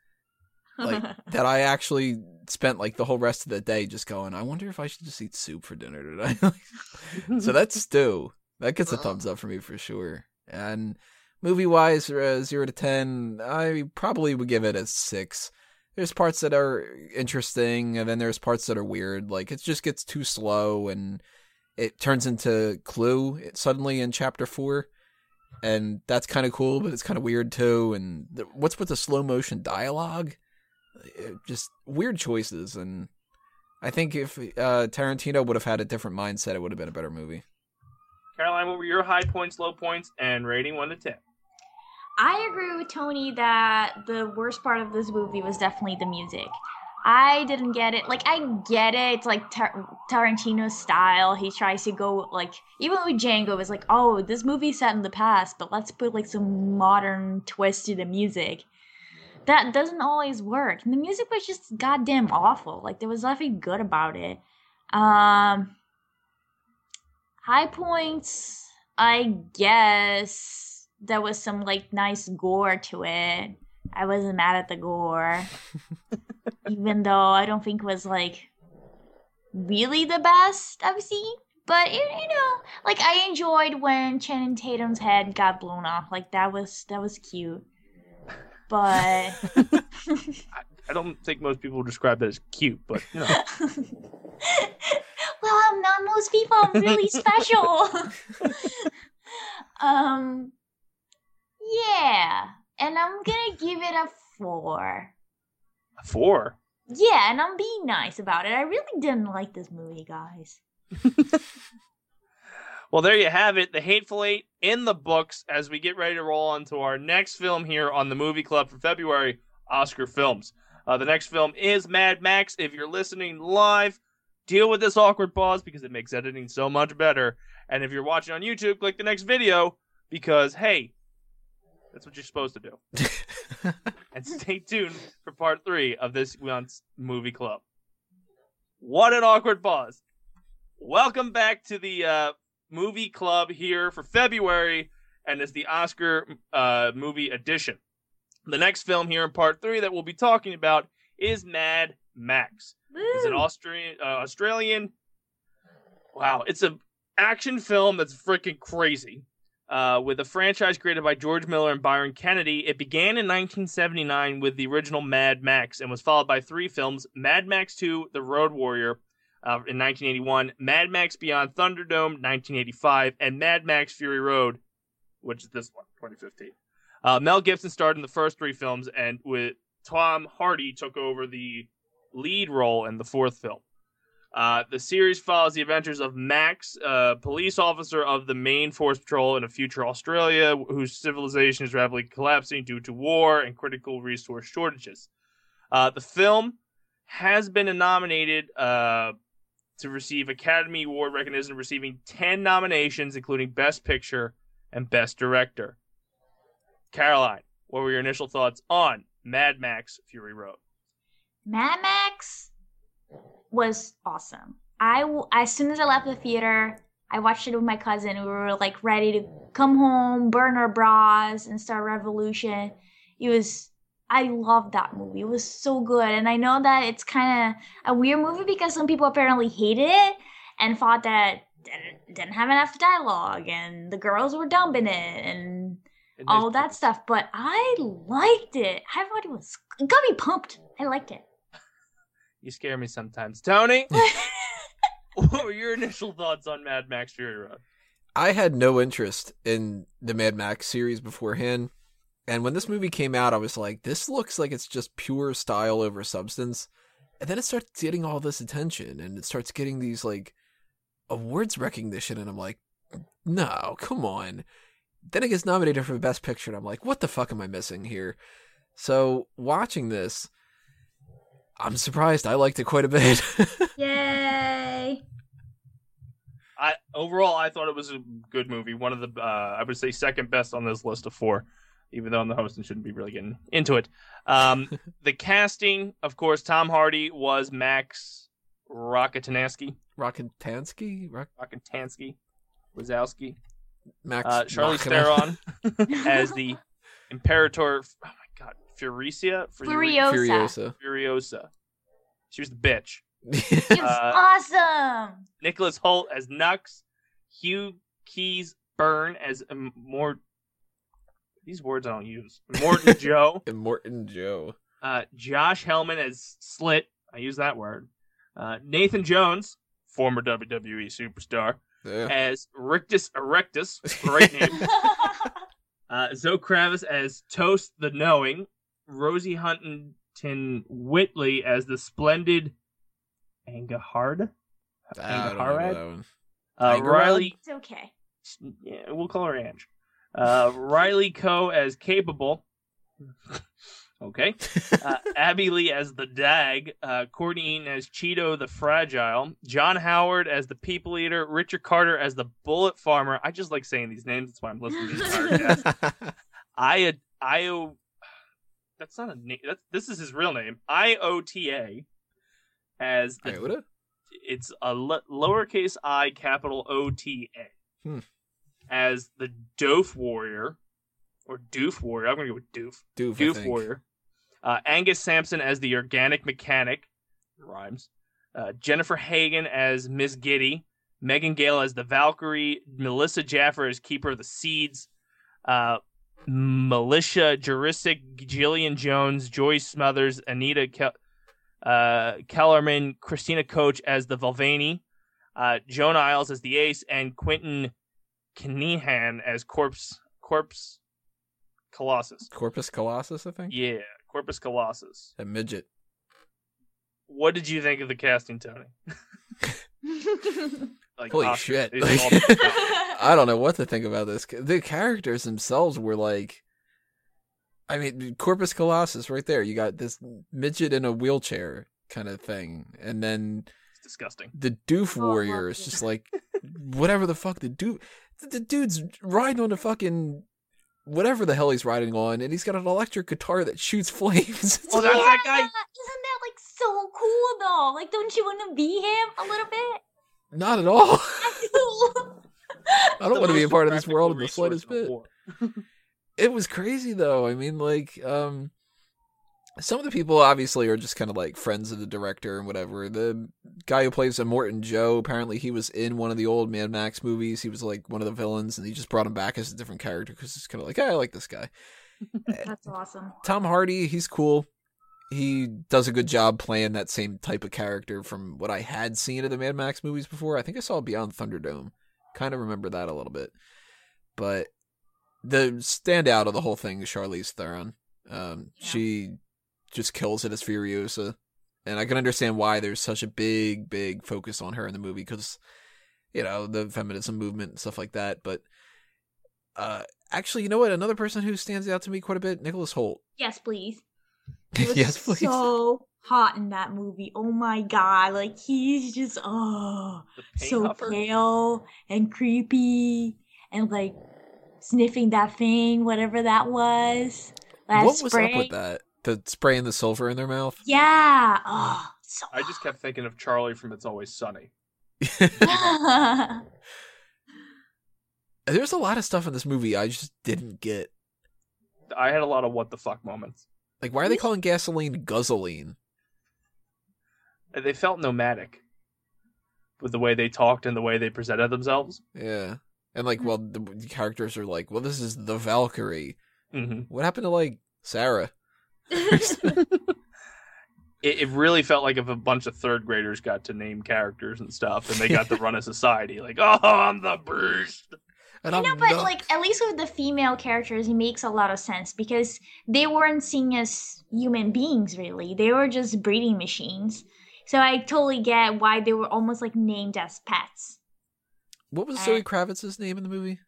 like that I actually spent like the whole rest of the day just going, I wonder if I should just eat soup for dinner today. so that's stew. That gets a thumbs up for me for sure. And movie wise, uh, zero to ten, I probably would give it a six. There's parts that are interesting, and then there's parts that are weird. Like it just gets too slow, and it turns into Clue suddenly in chapter four, and that's kind of cool, but it's kind of weird too. And the, what's with the slow motion dialogue? It- just weird choices, and I think if uh, Tarantino would have had a different mindset, it would have been a better movie. Caroline, what were your high points, low points, and rating one to ten? I agree with Tony that the worst part of this movie was definitely the music. I didn't get it. Like, I get it. It's like Tar- Tarantino's style. He tries to go, like, even with Django, it's like, oh, this movie's set in the past, but let's put, like, some modern twist to the music. That doesn't always work. And the music was just goddamn awful. Like, there was nothing good about it. Um, high points, I guess there was some like nice gore to it. I wasn't mad at the gore, even though I don't think it was like really the best I've seen. But you, know, like I enjoyed when Channing Tatum's head got blown off. Like that was that was cute. But I don't think most people would describe that as cute, but you know. well, I'm not most people. I'm really special. um, yeah, and I'm gonna give it a four. Four. Yeah, and I'm being nice about it. I really didn't like this movie, guys. Well, there you have it. The Hateful Eight in the books as we get ready to roll on to our next film here on the Movie Club for February Oscar films. Uh, the next film is Mad Max. If you're listening live, deal with this awkward pause because it makes editing so much better. And if you're watching on YouTube, click the next video because, hey, that's what you're supposed to do. and stay tuned for part three of this month's Movie Club. What an awkward pause. Welcome back to the uh, movie club here for February, and it's the Oscar uh, movie edition. The next film here in part three that we'll be talking about is Mad Max. It's an Woo! Austrian, uh, Australian. Wow, it's an action film that's freaking crazy. Uh, with a franchise created by George Miller and Byron Kennedy, it began in 1979 with the original Mad Max and was followed by three films: Mad Max 2: The Road Warrior, uh, in 1981, Mad Max Beyond Thunderdome 1985, and Mad Max Fury Road, which is this one 2015. Uh, Mel Gibson starred in the first three films, and with Tom Hardy took over the lead role in the fourth film. Uh, the series follows the adventures of Max, a police officer of the Main Force Patrol in a future Australia whose civilization is rapidly collapsing due to war and critical resource shortages. Uh, the film has been nominated uh, to receive Academy Award recognition, receiving 10 nominations, including Best Picture and Best Director. Caroline, what were your initial thoughts on Mad Max Fury Road? Mad Max was awesome. I as soon as I left the theater, I watched it with my cousin. We were like ready to come home, burn our bras, and start revolution. It was. I loved that movie. It was so good, and I know that it's kind of a weird movie because some people apparently hated it and thought that it didn't have enough dialogue and the girls were dumping it and all that stuff. But I liked it. I thought it was it got me pumped. I liked it. You scare me sometimes. Tony, what were your initial thoughts on Mad Max Fury Road? I had no interest in the Mad Max series beforehand. And when this movie came out, I was like, this looks like it's just pure style over substance. And then it starts getting all this attention and it starts getting these like awards recognition. And I'm like, no, come on. Then it gets nominated for the Best Picture. And I'm like, what the fuck am I missing here? So watching this, I'm surprised. I liked it quite a bit. Yay! I overall I thought it was a good movie. One of the uh, I would say second best on this list of four. even though I'm the host and shouldn't be really getting into it. Um, the casting, of course, Tom Hardy was Max Rockatansky, Rockatansky? Rock- Rockatansky, Wazowski, Max uh, Charlize Rockana- Theron as the Imperator. Oh my God, Furiosa, Furi- Furiosa. Furiosa. Furiosa. She was the bitch. It's Uh, awesome. Nicholas Hoult as Nux, Hugh Keys Burn as um, more. These words I don't use. Morton Joe, and Morton Joe. uh, Josh Helman as Slit. I use that word. Uh, Nathan Jones, former WWE superstar, Yeah. as Rictus Erectus. Great name. Uh, Zoe Kravitz as Toast the Knowing, Rosie Huntington Whiteley as the splendid Angharad, I don't know Angarad? that one. uh, Riley. it's okay. Yeah, we'll call her Ange. Uh, Riley Coe as Capable. okay. Uh, Abby Lee as the Dag. Uh, Courtney Eaton as Cheedo the Fragile. John Howard as the People Eater. Richard Carter as the Bullet Farmer. I just like saying these names. That's why I'm listening to this podcast. I Io. That's not a name. That's this is his real name. I O T A. As the, Iota? it's a l- lowercase i, capital O T A. Hmm. As the Doof Warrior, or Doof Warrior. I'm gonna go with Doof. Doof, Doof. Warrior. Uh, Angus Sampson as the Organic Mechanic. Rhymes. Uh, Jennifer Hagan as Miss Giddy. Megan Gale as the Valkyrie. Melissa Jaffer as Keeper of the Seeds. Uh, Melita Jurisic, Gillian Jones, Joyce Smothers, Anita Kel- uh, Kellerman, Christina Koch as the Vulvani, uh, Jon Iles as the Ace, and Quentin Kenihan as Corpse Corpse Colossus. Corpus Colossus, I think. Yeah, Corpus Colossus. A midget. What did you think of the casting, Tony? Like, Holy Oscar- shit. Like- I don't know what to think about this. The characters themselves were like, I mean, Corpus Colossus right there. You got this midget in a wheelchair kind of thing, and then it's disgusting. the Doof Oh, Warrior is just like whatever the fuck the dude. The dude's riding on a fucking whatever the hell he's riding on, and he's got an electric guitar that shoots flames. Oh, that's that guy. Isn't that like so cool though? Like, don't you want to be him a little bit? Not at all. I don't want to be a part of this world in the slightest bit. it was crazy though. I mean, like, um, some of the people obviously are just kind of like friends of the director and whatever. The guy who plays a Morton Joe, apparently he was in one of the old Mad Max movies. He was like one of the villains, and he just brought him back as a different character because it's kind of like, hey, I like this guy. That's awesome. Tom Hardy, he's cool. He does a good job playing that same type of character from what I had seen of the Mad Max movies before. I think I saw Beyond Thunderdome. Kind of remember that a little bit. But the standout of the whole thing is Charlize Theron. Um, Yeah. She just kills it as Furiosa. And I can understand why there's such a big, big focus on her in the movie because, you know, the feminism movement and stuff like that. But uh, actually, you know what? Another person who stands out to me quite a bit, Nicholas Hoult. Yes, please. He was yes, please. so hot in that movie. Oh my god, like he's just oh so huffer? pale and creepy and like sniffing that thing, whatever that was. That what was spray. up with that? The spraying the sulfur in their mouth? Yeah. Oh, so I just kept thinking of Charlie from It's Always Sunny. There's a lot of stuff in this movie I just didn't get. I had a lot of what the fuck moments. Like, why are they calling gasoline guzzling? They felt nomadic with the way they talked and the way they presented themselves. Yeah. And, like, well, the, the characters are like, well, this is the Valkyrie. hmm What happened to, like, Sarah? It, it really felt like if a bunch of third graders got to name characters and stuff, and they got to run a society. Like, oh, I'm the beast. And You know, I'm but not- like at least with the female characters, it makes a lot of sense because they weren't seen as human beings really; they were just breeding machines. So I totally get why they were almost like named as pets. What was uh, Zoe Kravitz's name in the movie?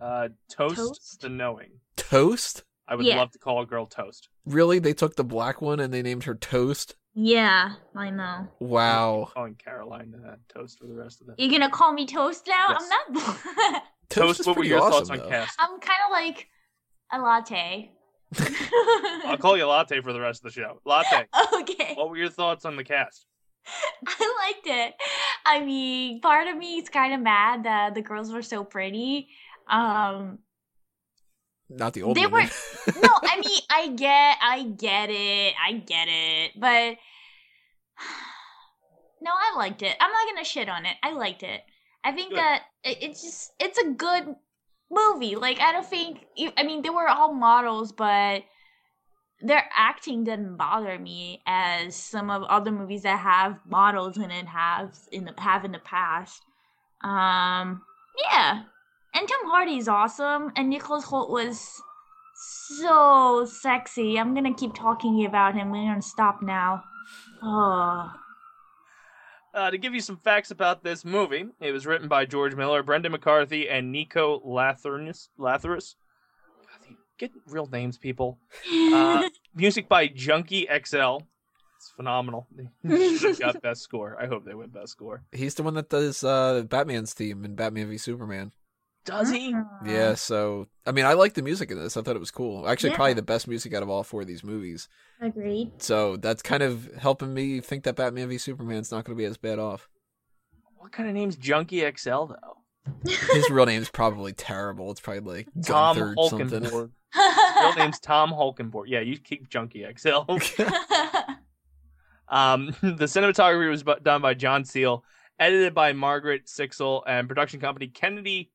Uh, toast, Toast? the knowing. Toast? I would Yeah. love to call a girl toast. Really? They took the black one and they named her Toast? Yeah, I know. Wow. Calling Caroline uh, toast for the rest of the. You're gonna call me Toast now? Yes. I'm not. Toast. is What were your awesome, thoughts on though. cast? I'm kind of like, a latte. I'll call you Latte for the rest of the show. Latte, okay. what were your thoughts on the cast? I liked it. I mean, part of me is kind of mad that the girls were so pretty. Um, Not the old They women. no, I mean, I get, I get it, I get it, but no, I liked it. I'm not gonna shit on it. I liked it. I think Good. that it's just, it's a good movie. Like, I don't think, I mean, they were all models, but their acting didn't bother me as some of other movies that have models in it have in the have in the past. Um, yeah, and Tom Hardy's awesome, and Nicholas Hoult was so sexy. I'm gonna keep talking about him. We're gonna stop now. Oh, Uh, to give you some facts about this movie, it was written by George Miller, Brendan McCarthy, and Nico Lathouris. Lathouris. Get real names, people. Uh, music by Junkie XL. It's phenomenal. They should have got best score. I hope they win best score. He's the one that does uh, Batman's theme in Batman v Superman. Does he? Yeah, so I mean, I like the music in this. I thought it was cool. Actually, Yeah. probably the best music out of all four of these movies. agreed. So that's kind of helping me think that Batman v Superman's not going to be as bad off. What kind of name's Junkie XL though? His real name's probably terrible. It's probably like Tom Gunther or something. Holkenborg. Real name's Tom Holkenborg. Yeah, you keep Junkie XL. Um, the cinematography was done by John Seale, edited by Margaret Sixel, and production company Kennedy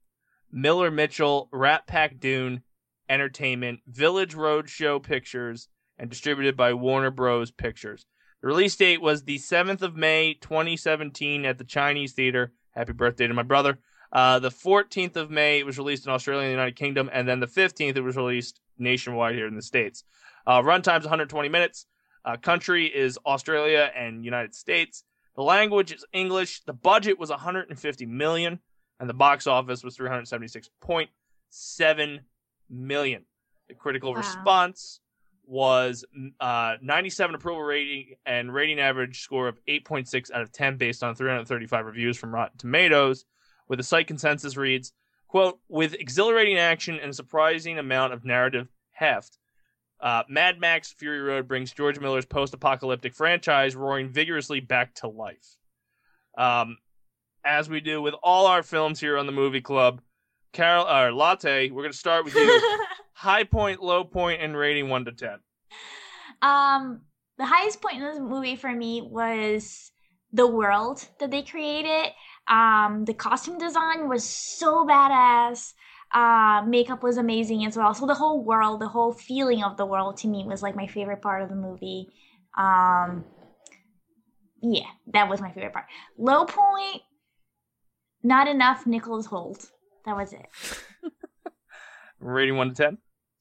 Miller Mitchell, RatPac Dune Entertainment, Village Roadshow Pictures, and distributed by Warner Bros. Pictures. The release date was the 7th of May, 2017, at the Chinese Theater. Happy birthday to my brother. Uh, the 14th of May, it was released in Australia and the United Kingdom, and then the 15th, it was released nationwide here in the States. Uh, runtime's 120 minutes. Uh, country is Australia and United States. The language is English. The budget was 150 million, and the box office was 376.7 million. The critical Wow. response was uh, 97 approval rating and rating average score of 8.6 out of 10 based on 335 reviews from Rotten Tomatoes. With the site consensus reads, quote, with exhilarating action and a surprising amount of narrative heft, uh, Mad Max Fury Road brings George Miller's post-apocalyptic franchise roaring vigorously back to life. Um, as we do with all our films here on the Movie Club, Carol or Latte, we're going to start with you. High point, low point, and rating one to ten. um, the highest point in this movie for me was the world that they created. Um, the costume design was so badass. Uh, makeup was amazing as well. So the whole world, the whole feeling of the world to me was like my favorite part of the movie. Um, yeah, that was my favorite part. Low point, not enough Nicholas Hoult. That was it. Rating one to ten.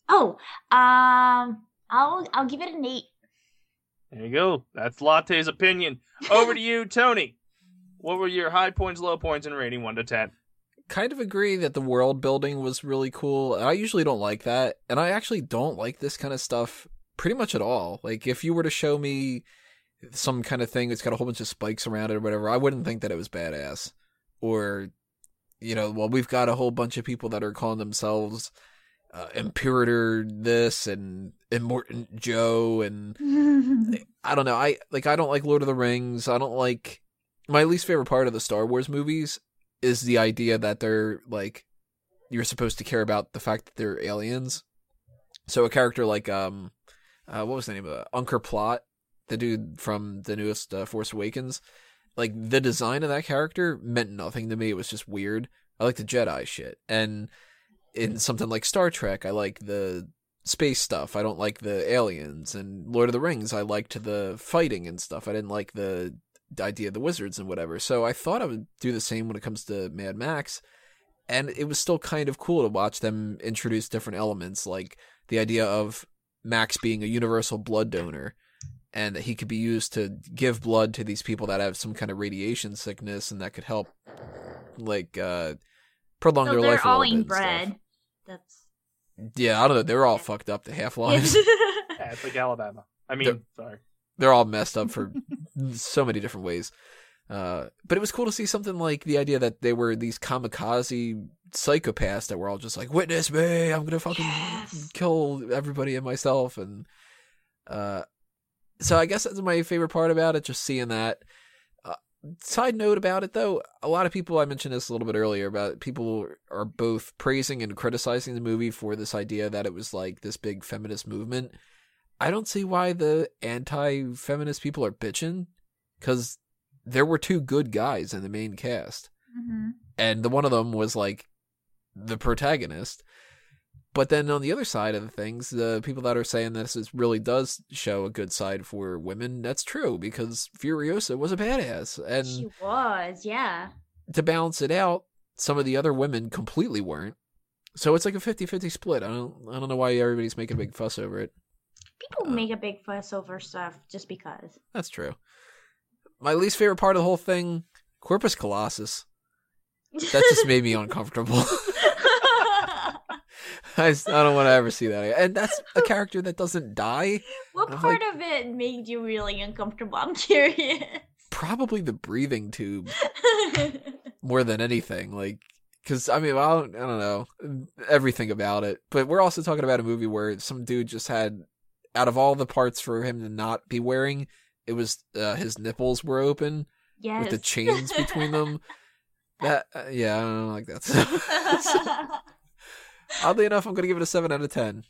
Oh, um, I'll I'll give it an eight. There you go. That's Latte's opinion. Over to you, Tony. What were your high points, low points, and rating one to ten? kind of agree that the world building was really cool. I usually don't like that, and I actually don't like this kind of stuff pretty much at all. Like if you were to show me some kind of thing that's got a whole bunch of spikes around it or whatever, I wouldn't think that it was badass. Or you know, well, we've got a whole bunch of people that are calling themselves uh, Imperator this and Immortan Joe and I don't know. I like I don't like Lord of the Rings. I don't like my least favorite part of the Star Wars movies is the idea that they're like you're supposed to care about the fact that they're aliens. So a character like um uh what was the name of it? Unkar Plutt, the dude from the newest uh, Force Awakens, like the design of that character meant nothing to me. It was just weird. I like the Jedi shit. And in something like Star Trek, I like the space stuff. I don't like the aliens. And Lord of the Rings, I liked the fighting and stuff. I didn't like the idea of the wizards and whatever. So I thought I would do the same when it comes to Mad Max. And it was still kind of cool to watch them introduce different elements, like the idea of Max being a universal blood donor and that he could be used to give blood to these people that have some kind of radiation sickness and that could help like uh prolong So their they're life a all little bit eating and bread. That's Yeah, I don't know. They're all fucked up to half lives. Yeah, it's like Alabama. I mean, The- sorry. They're all messed up for so many different ways. Uh, but it was cool to see something like the idea that they were these kamikaze psychopaths that were all just like, "Witness me! I'm gonna fucking Yes. kill everybody and myself." And uh, so I guess that's my favorite part about it, just seeing that. Uh, side note about it, though, a lot of people I mentioned this a little bit earlier about people are both praising and criticizing the movie for this idea that it was like this big feminist movement. I don't see why the anti-feminist people are bitching, because there were two good guys in the main cast Mhm. and the one of them was like the protagonist. But then on the other side of the things, the people that are saying this is really does show a good side for women. That's true because Furiosa was a badass, and She was, yeah. to balance it out, some of the other women completely weren't. So it's like a 50-50 split. I don't I don't know why everybody's making a big fuss over it. People Uh. make a big fuss over stuff just because. That's true. My least favorite part of the whole thing, Corpus Colossus. That just made me uncomfortable. I, just- I don't want to ever see that. again. And that's a character that doesn't die. what I'm part of it made you really uncomfortable? I'm curious. Probably the breathing tube more than anything. Like, because I mean, I don't, I don't know everything about it. But we're also talking about a movie where some dude just had, out of all the parts for him to not be wearing, it was uh, his nipples were open yes. with the chains between them. That uh, yeah, I don't like that. Stuff. Oddly enough, I'm gonna give it a seven out of ten.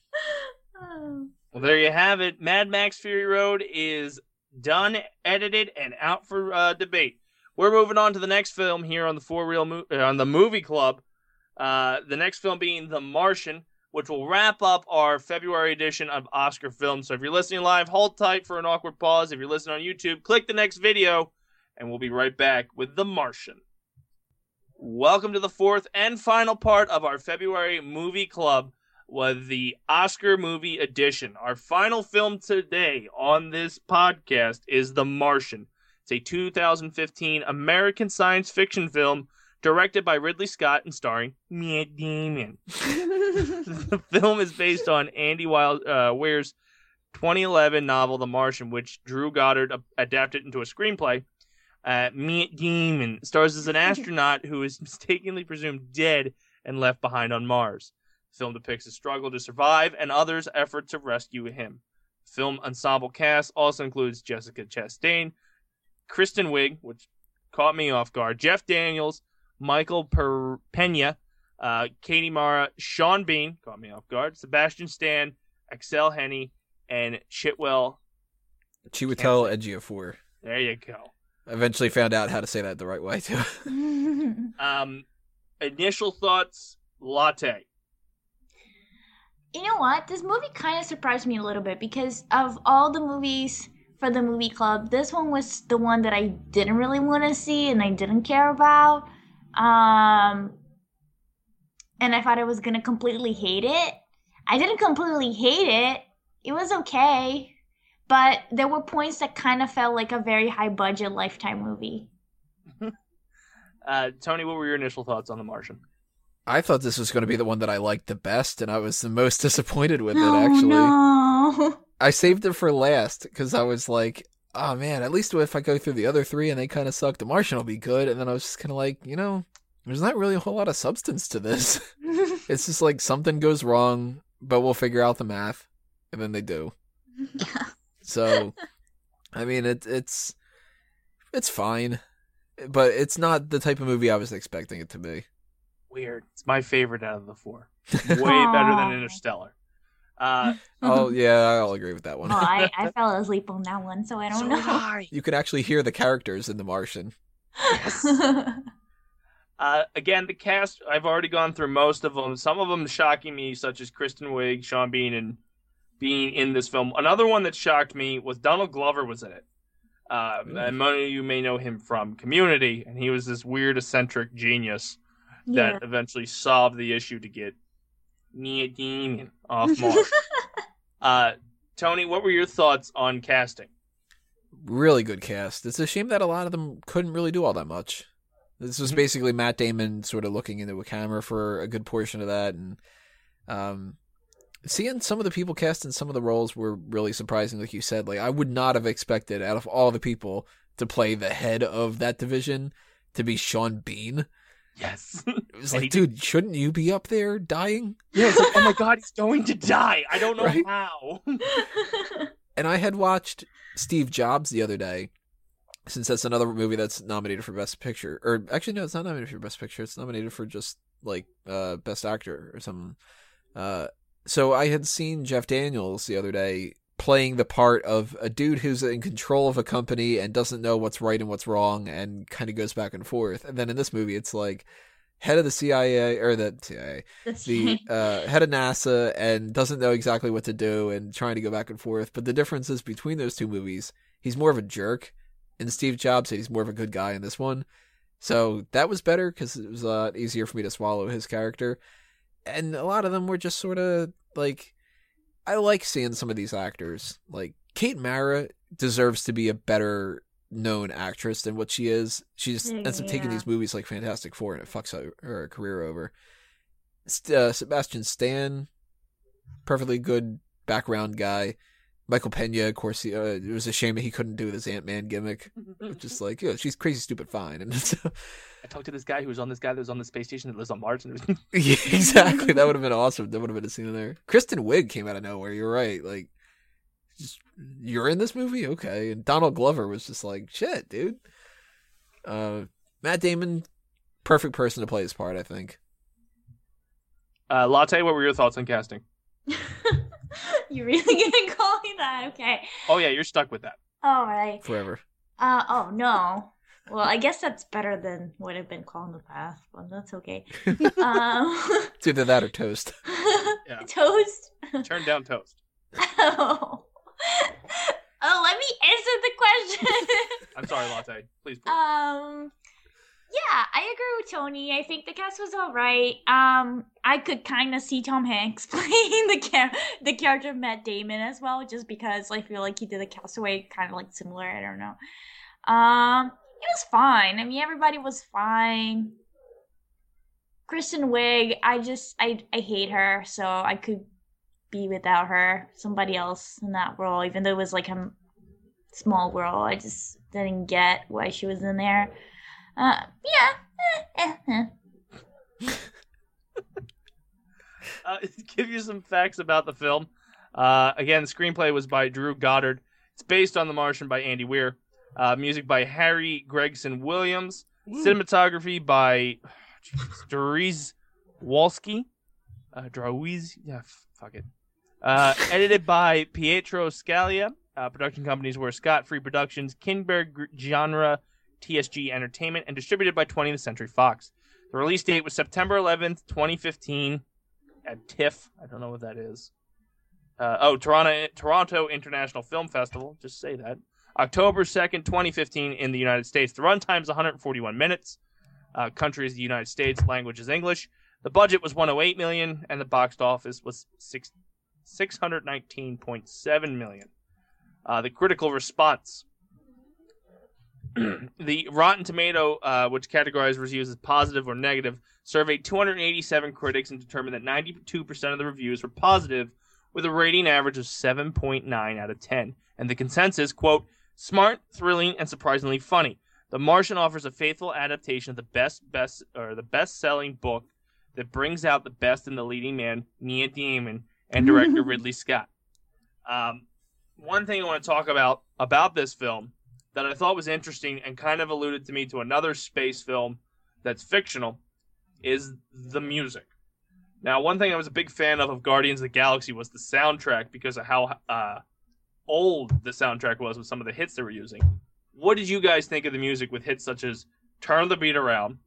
Well, there you have it. Mad Max Fury Road is done, edited, and out for uh, debate. We're moving on to the next film here on the Four Real Mo- uh, on the Movie Club. Uh, the next film being The Martian, which will wrap up our February edition of Oscar films. So if you're listening live, hold tight for an awkward pause. If you're listening on YouTube, click the next video, and we'll be right back with The Martian. Welcome to the fourth and final part of our February Movie Club was the Oscar movie edition. Our final film today on this podcast is The Martian. It's a 2015 American science fiction film directed by Ridley Scott and starring Matt Damon. the film is based on Andy Wild, uh, Weir's 2011 novel The Martian, which Drew Goddard adapted into a screenplay. Uh, Matt Damon stars as an astronaut who is mistakenly presumed dead and left behind on Mars. The film depicts his struggle to survive and others' effort to rescue him. Film ensemble cast also includes Jessica Chastain, Kristen Wiig, which caught me off guard, Jeff Daniels, Michael per- Pena, uh, Katie Mara, Sean Bean, caught me off guard, Sebastian Stan, Aksel Hennie, and Chitwell. Chiwetel Ejiofor. There you go. Eventually found out how to say that the right way too. Um, initial thoughts, latte. you know what? This movie kind of surprised me a little bit because of all the movies for the movie club, this one was the one that I didn't really want to see and I didn't care about. Um, and I thought I was gonna completely hate it. I didn't completely hate it. It was okay, but there were points that kind of felt like a very high budget lifetime movie. Uh, Tony, what were your initial thoughts on The Martian? I thought this was going to be the one that I liked the best, and I was the most disappointed with oh it. Actually, no! I saved it for last because I was like, "Oh man, at least if I go through the other three and they kind of suck, The Martian will be good." And then I was just kind of like, you know, there's not really a whole lot of substance to this. it's just like something goes wrong, but we'll figure out the math, and then they do. So, I mean, it, it's it's fine, but it's not the type of movie I was expecting it to be. Weird. It's my favorite out of the four. Way better than Interstellar. Uh, Oh yeah, I'll agree with that one. Well, I, I fell asleep on that one, so I don't so know. You can actually hear the characters in The Martian. Uh, again, the cast, I've already gone through most of them. Some of them shocking me, such as Kristen Wiig, Sean Bean, and being in this film. Another one that shocked me was Donald Glover was in it. Uh, and many of you may know him from Community, and he was this weird, eccentric genius that yeah. eventually solved the issue to get Nia Demon off Mars. uh, Tony, what were your thoughts on casting? Really good cast. It's a shame that a lot of them couldn't really do all that much. This was basically Matt Damon sort of looking into a camera for a good portion of that, and um, seeing some of the people cast in some of the roles were really surprising. Like you said, like I would not have expected out of all the people to play the head of that division to be Sean Bean. Yes. It was like, dude, shouldn't you be up there dying? yeah, it's like, oh my god, he's going to die. I don't know Right? how. And I had watched Steve Jobs the other day, since that's another movie that's nominated for Best Picture. Or actually, no, it's not nominated for Best Picture. It's nominated for just like uh, Best Actor or something. Uh, so I had seen Jeff Daniels the other day playing the part of a dude who's in control of a company and doesn't know what's right and what's wrong and kind of goes back and forth. And then in this movie, it's like head of the CIA or the CIA, the uh, head of NASA and doesn't know exactly what to do and trying to go back and forth. But the difference is between those two movies, he's more of a jerk and Steve Jobs. He's more of a good guy in this one. So that was better because it was a lot easier for me to swallow his character. And a lot of them were just sort of like, I like seeing some of these actors. Like Kate Mara deserves to be a better known actress than what she is. She just Mm, ends up taking these movies like Fantastic Four and it fucks her, her career over. Uh, Sebastian Stan, perfectly good background guy. Michael Pena, of course, he, uh, it was a shame that he couldn't do this Ant Man gimmick. Just like, yeah, she's crazy, stupid, fine, and it's, I talked to this guy who was on this guy that was on the space station that lives on Mars and everything. yeah, exactly. That would have been awesome. That would have been a scene in there. Kristen Wiig came out of nowhere. You're right. Like, just, you're in this movie, okay? And Donald Glover was just like, shit, dude. Uh, Matt Damon, perfect person to play his part. I think. Uh, Latte, what were your thoughts on casting? you really gonna call me that? Okay. Oh yeah, you're stuck with that. All right. Forever. Uh oh no. Well, I guess that's better than what I've been called in the past, but that's okay. um, It's either that or toast. Yeah. toast. Turn down toast. Oh. oh, let me answer the question. I'm sorry, Latte. Please. please. Um, yeah, I agree with Tony. I think the cast was all right. Um, I could kind of see Tom Hanks playing the char- the character of Matt Damon as well, just because I feel like he did the Castaway kind of like similar. I don't know. Um, it was fine. I mean, everybody was fine. Kristen Wiig, I just I I hate her, so I could be without her. Somebody else in that role, even though it was like a small role, I just didn't get why she was in there. Uh, yeah. eh, eh. uh, give you some facts about the film. Uh, again, the screenplay was by Drew Goddard. It's based on The Martian by Andy Weir. Uh, music by Harry Gregson Williams. Cinematography by Dries Wolski. Uh, Drawiz, yeah, f- fuck it. Uh, edited by Pietro Scalia. Uh, production companies were Scott Free Productions, Kinberg Gr- Genre, TSG Entertainment, and distributed by 20th Century Fox. The release date was September 11th, 2015 at TIFF. I don't know what that is. Uh, oh, Toronto Toronto International Film Festival. Just say that. October 2nd, 2015 in the United States. The runtime is 141 minutes. Uh, country is the United States. Language is English. The budget was 108 million, and the box office was six, 619.7 million. Uh, the critical response. the Rotten Tomato, uh, which categorized reviews as positive or negative, surveyed 287 critics and determined that 92% of the reviews were positive, with a rating average of 7.9 out of 10. And the consensus, quote, smart, thrilling, and surprisingly funny. The Martian offers a faithful adaptation of the best best or the best-selling book that brings out the best in the leading man, Neil Gaiman, and director Ridley Scott. Um, one thing I want to talk about about this film that I thought was interesting and kind of alluded to me to another space film that's fictional is the music. Now, one thing I was a big fan of of Guardians of the Galaxy was the soundtrack because of how uh, old the soundtrack was with some of the hits they were using. What did you guys think of the music with hits such as "Turn the Beat Around,"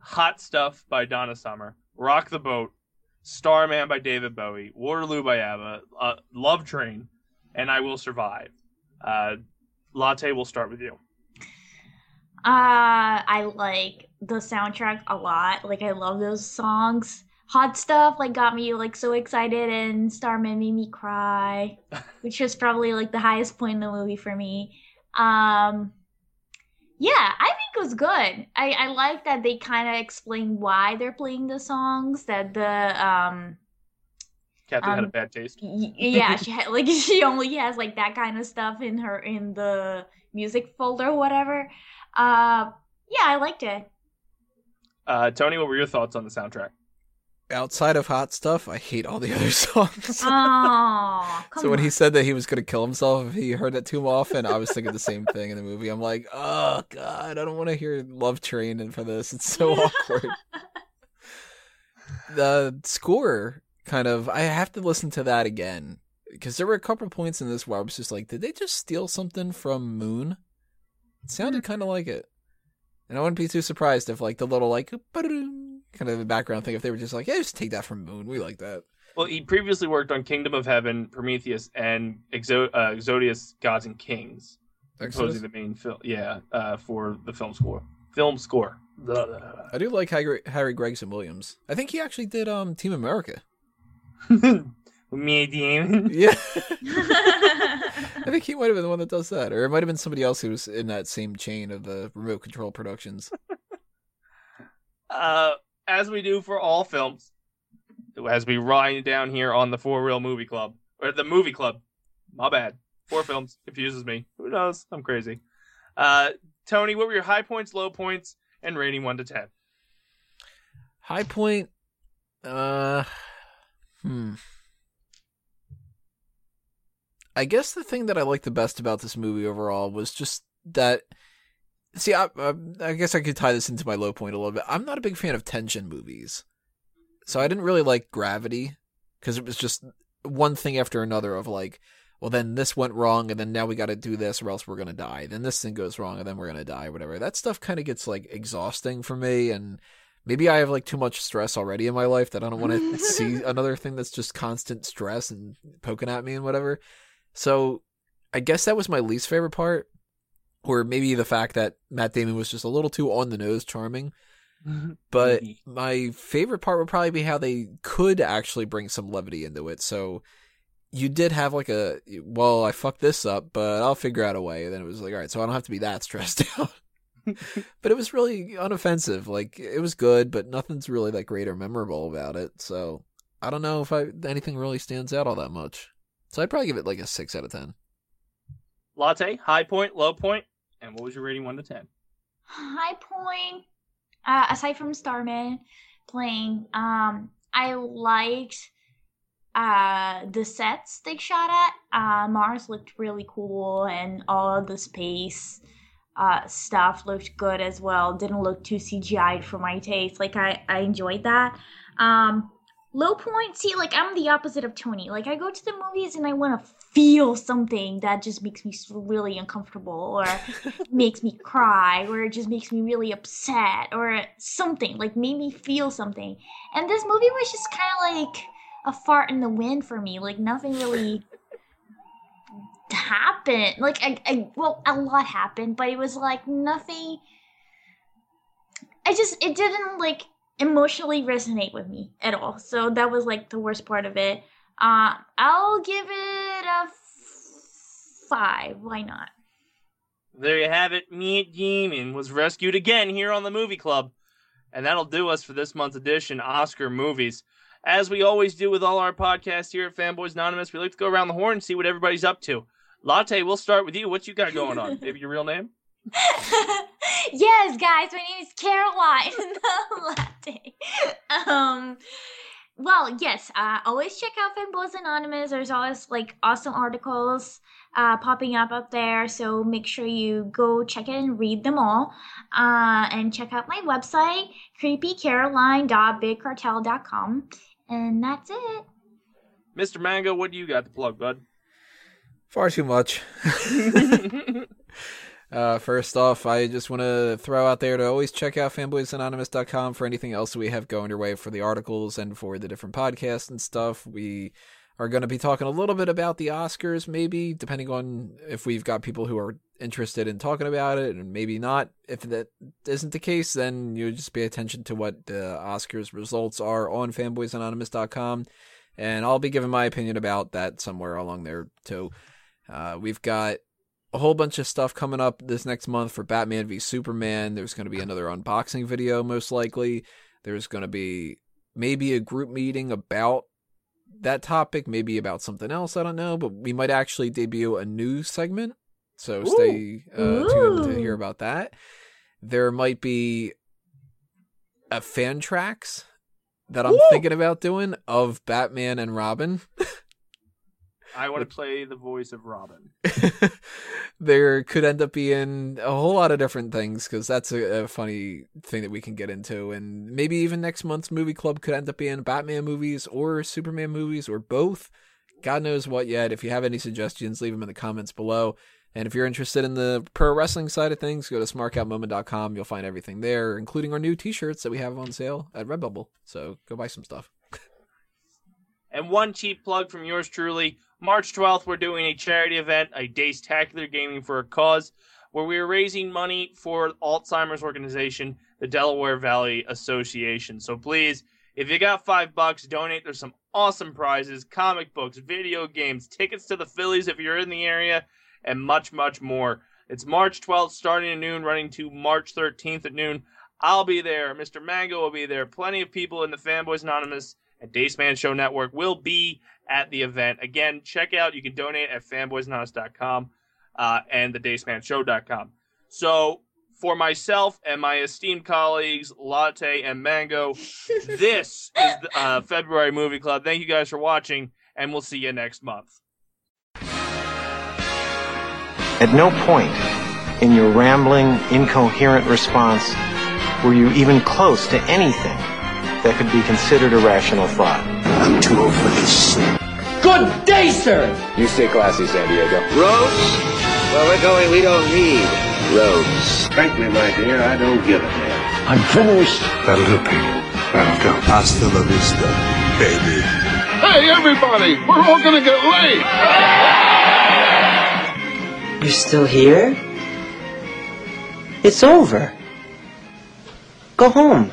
"Hot Stuff" by Donna Summer, "Rock the Boat," "Starman" by David Bowie, "Waterloo" by ABBA, uh, "Love Train," and "I Will Survive." Uh, Latte, we'll start with you. Uh, I like the soundtrack a lot. Like I love those songs. Hot stuff like got me like so excited and Starman made me cry, which was probably like the highest point in the movie for me. Um yeah, I think it was good. I, I like that they kind of explain why they're playing the songs. That the um Captain had a Um, bad taste. y- yeah she had like she only has like that kind of stuff in her in the music folder or whatever uh yeah i liked it Uh, Tony, what were your thoughts on the soundtrack? Outside of hot stuff, I hate all the other songs. Oh, come so when on. he said that he was going to kill himself if he heard it too often, I was thinking the same thing in the movie. I'm like, oh god, I don't want to hear Love Train and for this. It's so awkward. the score kind of I have to listen to that again because there were a couple points in this where I was just like, did they just steal something from Moon? It sounded kind of like it, and I wouldn't be too surprised if like the little like kind of the background thing if they were just like, yeah, just take that from Moon. We like that. Well, he previously worked on Kingdom of Heaven, Prometheus, and Exo- uh, Exodius: Gods and Kings, composing the main film. Yeah, uh, for the film score. Film score. Blah, blah, blah. I do like Harry, Harry Gregson Williams. I think he actually did um Team America. Me. Yeah. I think he might have been the one that does that, or it might have been somebody else who was in that same chain of the remote control productions. Uh, as we do for all films, as we ride down here on the Four Real Movie Club or the Movie Club. My bad. Four films confuses me. Who knows? I'm crazy. Uh, Tony, what were your high points, low points, and rating one to ten? High point, uh, hmm. I guess the thing that I liked the best about this movie overall was just that. See, I, I, I guess I could tie this into my low point a little bit. I'm not a big fan of tension movies, so I didn't really like Gravity because it was just one thing after another of like, well, then this went wrong, and then now we got to do this, or else we're gonna die. Then this thing goes wrong, and then we're gonna die, whatever. That stuff kind of gets like exhausting for me, and maybe I have like too much stress already in my life that I don't want to see another thing that's just constant stress and poking at me and whatever. So I guess that was my least favorite part, or maybe the fact that Matt Damon was just a little too on the nose charming. Mm-hmm. But Maybe. my favorite part would probably be how they could actually bring some levity into it. So you did have like a well, I fucked this up, but I'll figure out a way. And then it was like, all right, so I don't have to be that stressed out. but it was really unoffensive. Like it was good, but nothing's really that great or memorable about it. So I don't know if I anything really stands out all that much. So I'd probably give it like a six out of ten. Latte, high point, low point, and what was your rating one to ten? High point, uh, aside from Starman playing, um, I liked uh the sets they shot at. Uh, Mars looked really cool, and all the space uh stuff looked good as well. Didn't look too CGI'd for my taste. Like I I enjoyed that. Um, low point, see, like I'm the opposite of Tony. Like I go to the movies and I want to feel something that just makes me really uncomfortable, or makes me cry, or it just makes me really upset, or something like made me feel something. And this movie was just kind of like a fart in the wind for me. Like nothing really happened. Like I, I, well, a lot happened, but it was like nothing. I just it didn't like emotionally resonate with me at all. So that was like the worst part of it. Uh, I'll give it a f- five. Why not? There you have it. Meet Demon was rescued again here on the Movie Club. And that'll do us for this month's edition, Oscar Movies. As we always do with all our podcasts here at Fanboys Anonymous, we like to go around the horn and see what everybody's up to. Latte, we'll start with you. What you got going on? Maybe your real name? yes, guys, my name is Caroline Latte. Um, well, yes, uh, always check out Fanboys Anonymous. There's always like awesome articles uh, popping up up there, so make sure you go check it and read them all. Uh, and check out my website, creepycaroline.bigcartel.com. And that's it. Mr. Mango, what do you got to plug, bud? Far too much. Uh, first off, I just want to throw out there to always check out fanboysanonymous.com for anything else we have going your way for the articles and for the different podcasts and stuff. We are going to be talking a little bit about the Oscars, maybe, depending on if we've got people who are interested in talking about it, and maybe not. If that isn't the case, then you just pay attention to what the Oscars results are on fanboysanonymous.com, and I'll be giving my opinion about that somewhere along there, too. Uh, we've got a whole bunch of stuff coming up this next month for Batman v Superman. There's going to be another unboxing video, most likely. There's going to be maybe a group meeting about that topic, maybe about something else. I don't know, but we might actually debut a new segment. So stay uh, tuned to hear about that. There might be a fan tracks that I'm Woo! thinking about doing of Batman and Robin. I want to play the voice of Robin. there could end up being a whole lot of different things because that's a, a funny thing that we can get into, and maybe even next month's movie club could end up being Batman movies or Superman movies or both. God knows what yet. If you have any suggestions, leave them in the comments below. And if you're interested in the pro wrestling side of things, go to smarkoutmoment.com. You'll find everything there, including our new t-shirts that we have on sale at Redbubble. So go buy some stuff. And one cheap plug from yours truly. March 12th, we're doing a charity event, a Daystacular Gaming for a Cause, where we are raising money for Alzheimer's organization, the Delaware Valley Association. So please, if you got five bucks, donate. There's some awesome prizes, comic books, video games, tickets to the Phillies if you're in the area, and much, much more. It's March 12th, starting at noon, running to March 13th at noon. I'll be there. Mr. Mango will be there. Plenty of people in the Fanboys Anonymous and Daceman Show Network will be at the event. Again, check out, you can donate at fanboysanonymous.com uh, and thedacemanshow.com. So, for myself and my esteemed colleagues, Latte and Mango, this is the uh, February Movie Club. Thank you guys for watching, and we'll see you next month. At no point in your rambling, incoherent response were you even close to anything that could be considered a rational thought. I'm too old for this shit. Good day, sir. You stay classy, San Diego. Roads? Well, we're going. We don't need roads. Frankly, my dear, I don't give a damn. I'm finished. That'll do, Pete. That'll do. Hasta la vista, baby. Hey, everybody! We're all gonna get laid! You're still here? It's over. Go home.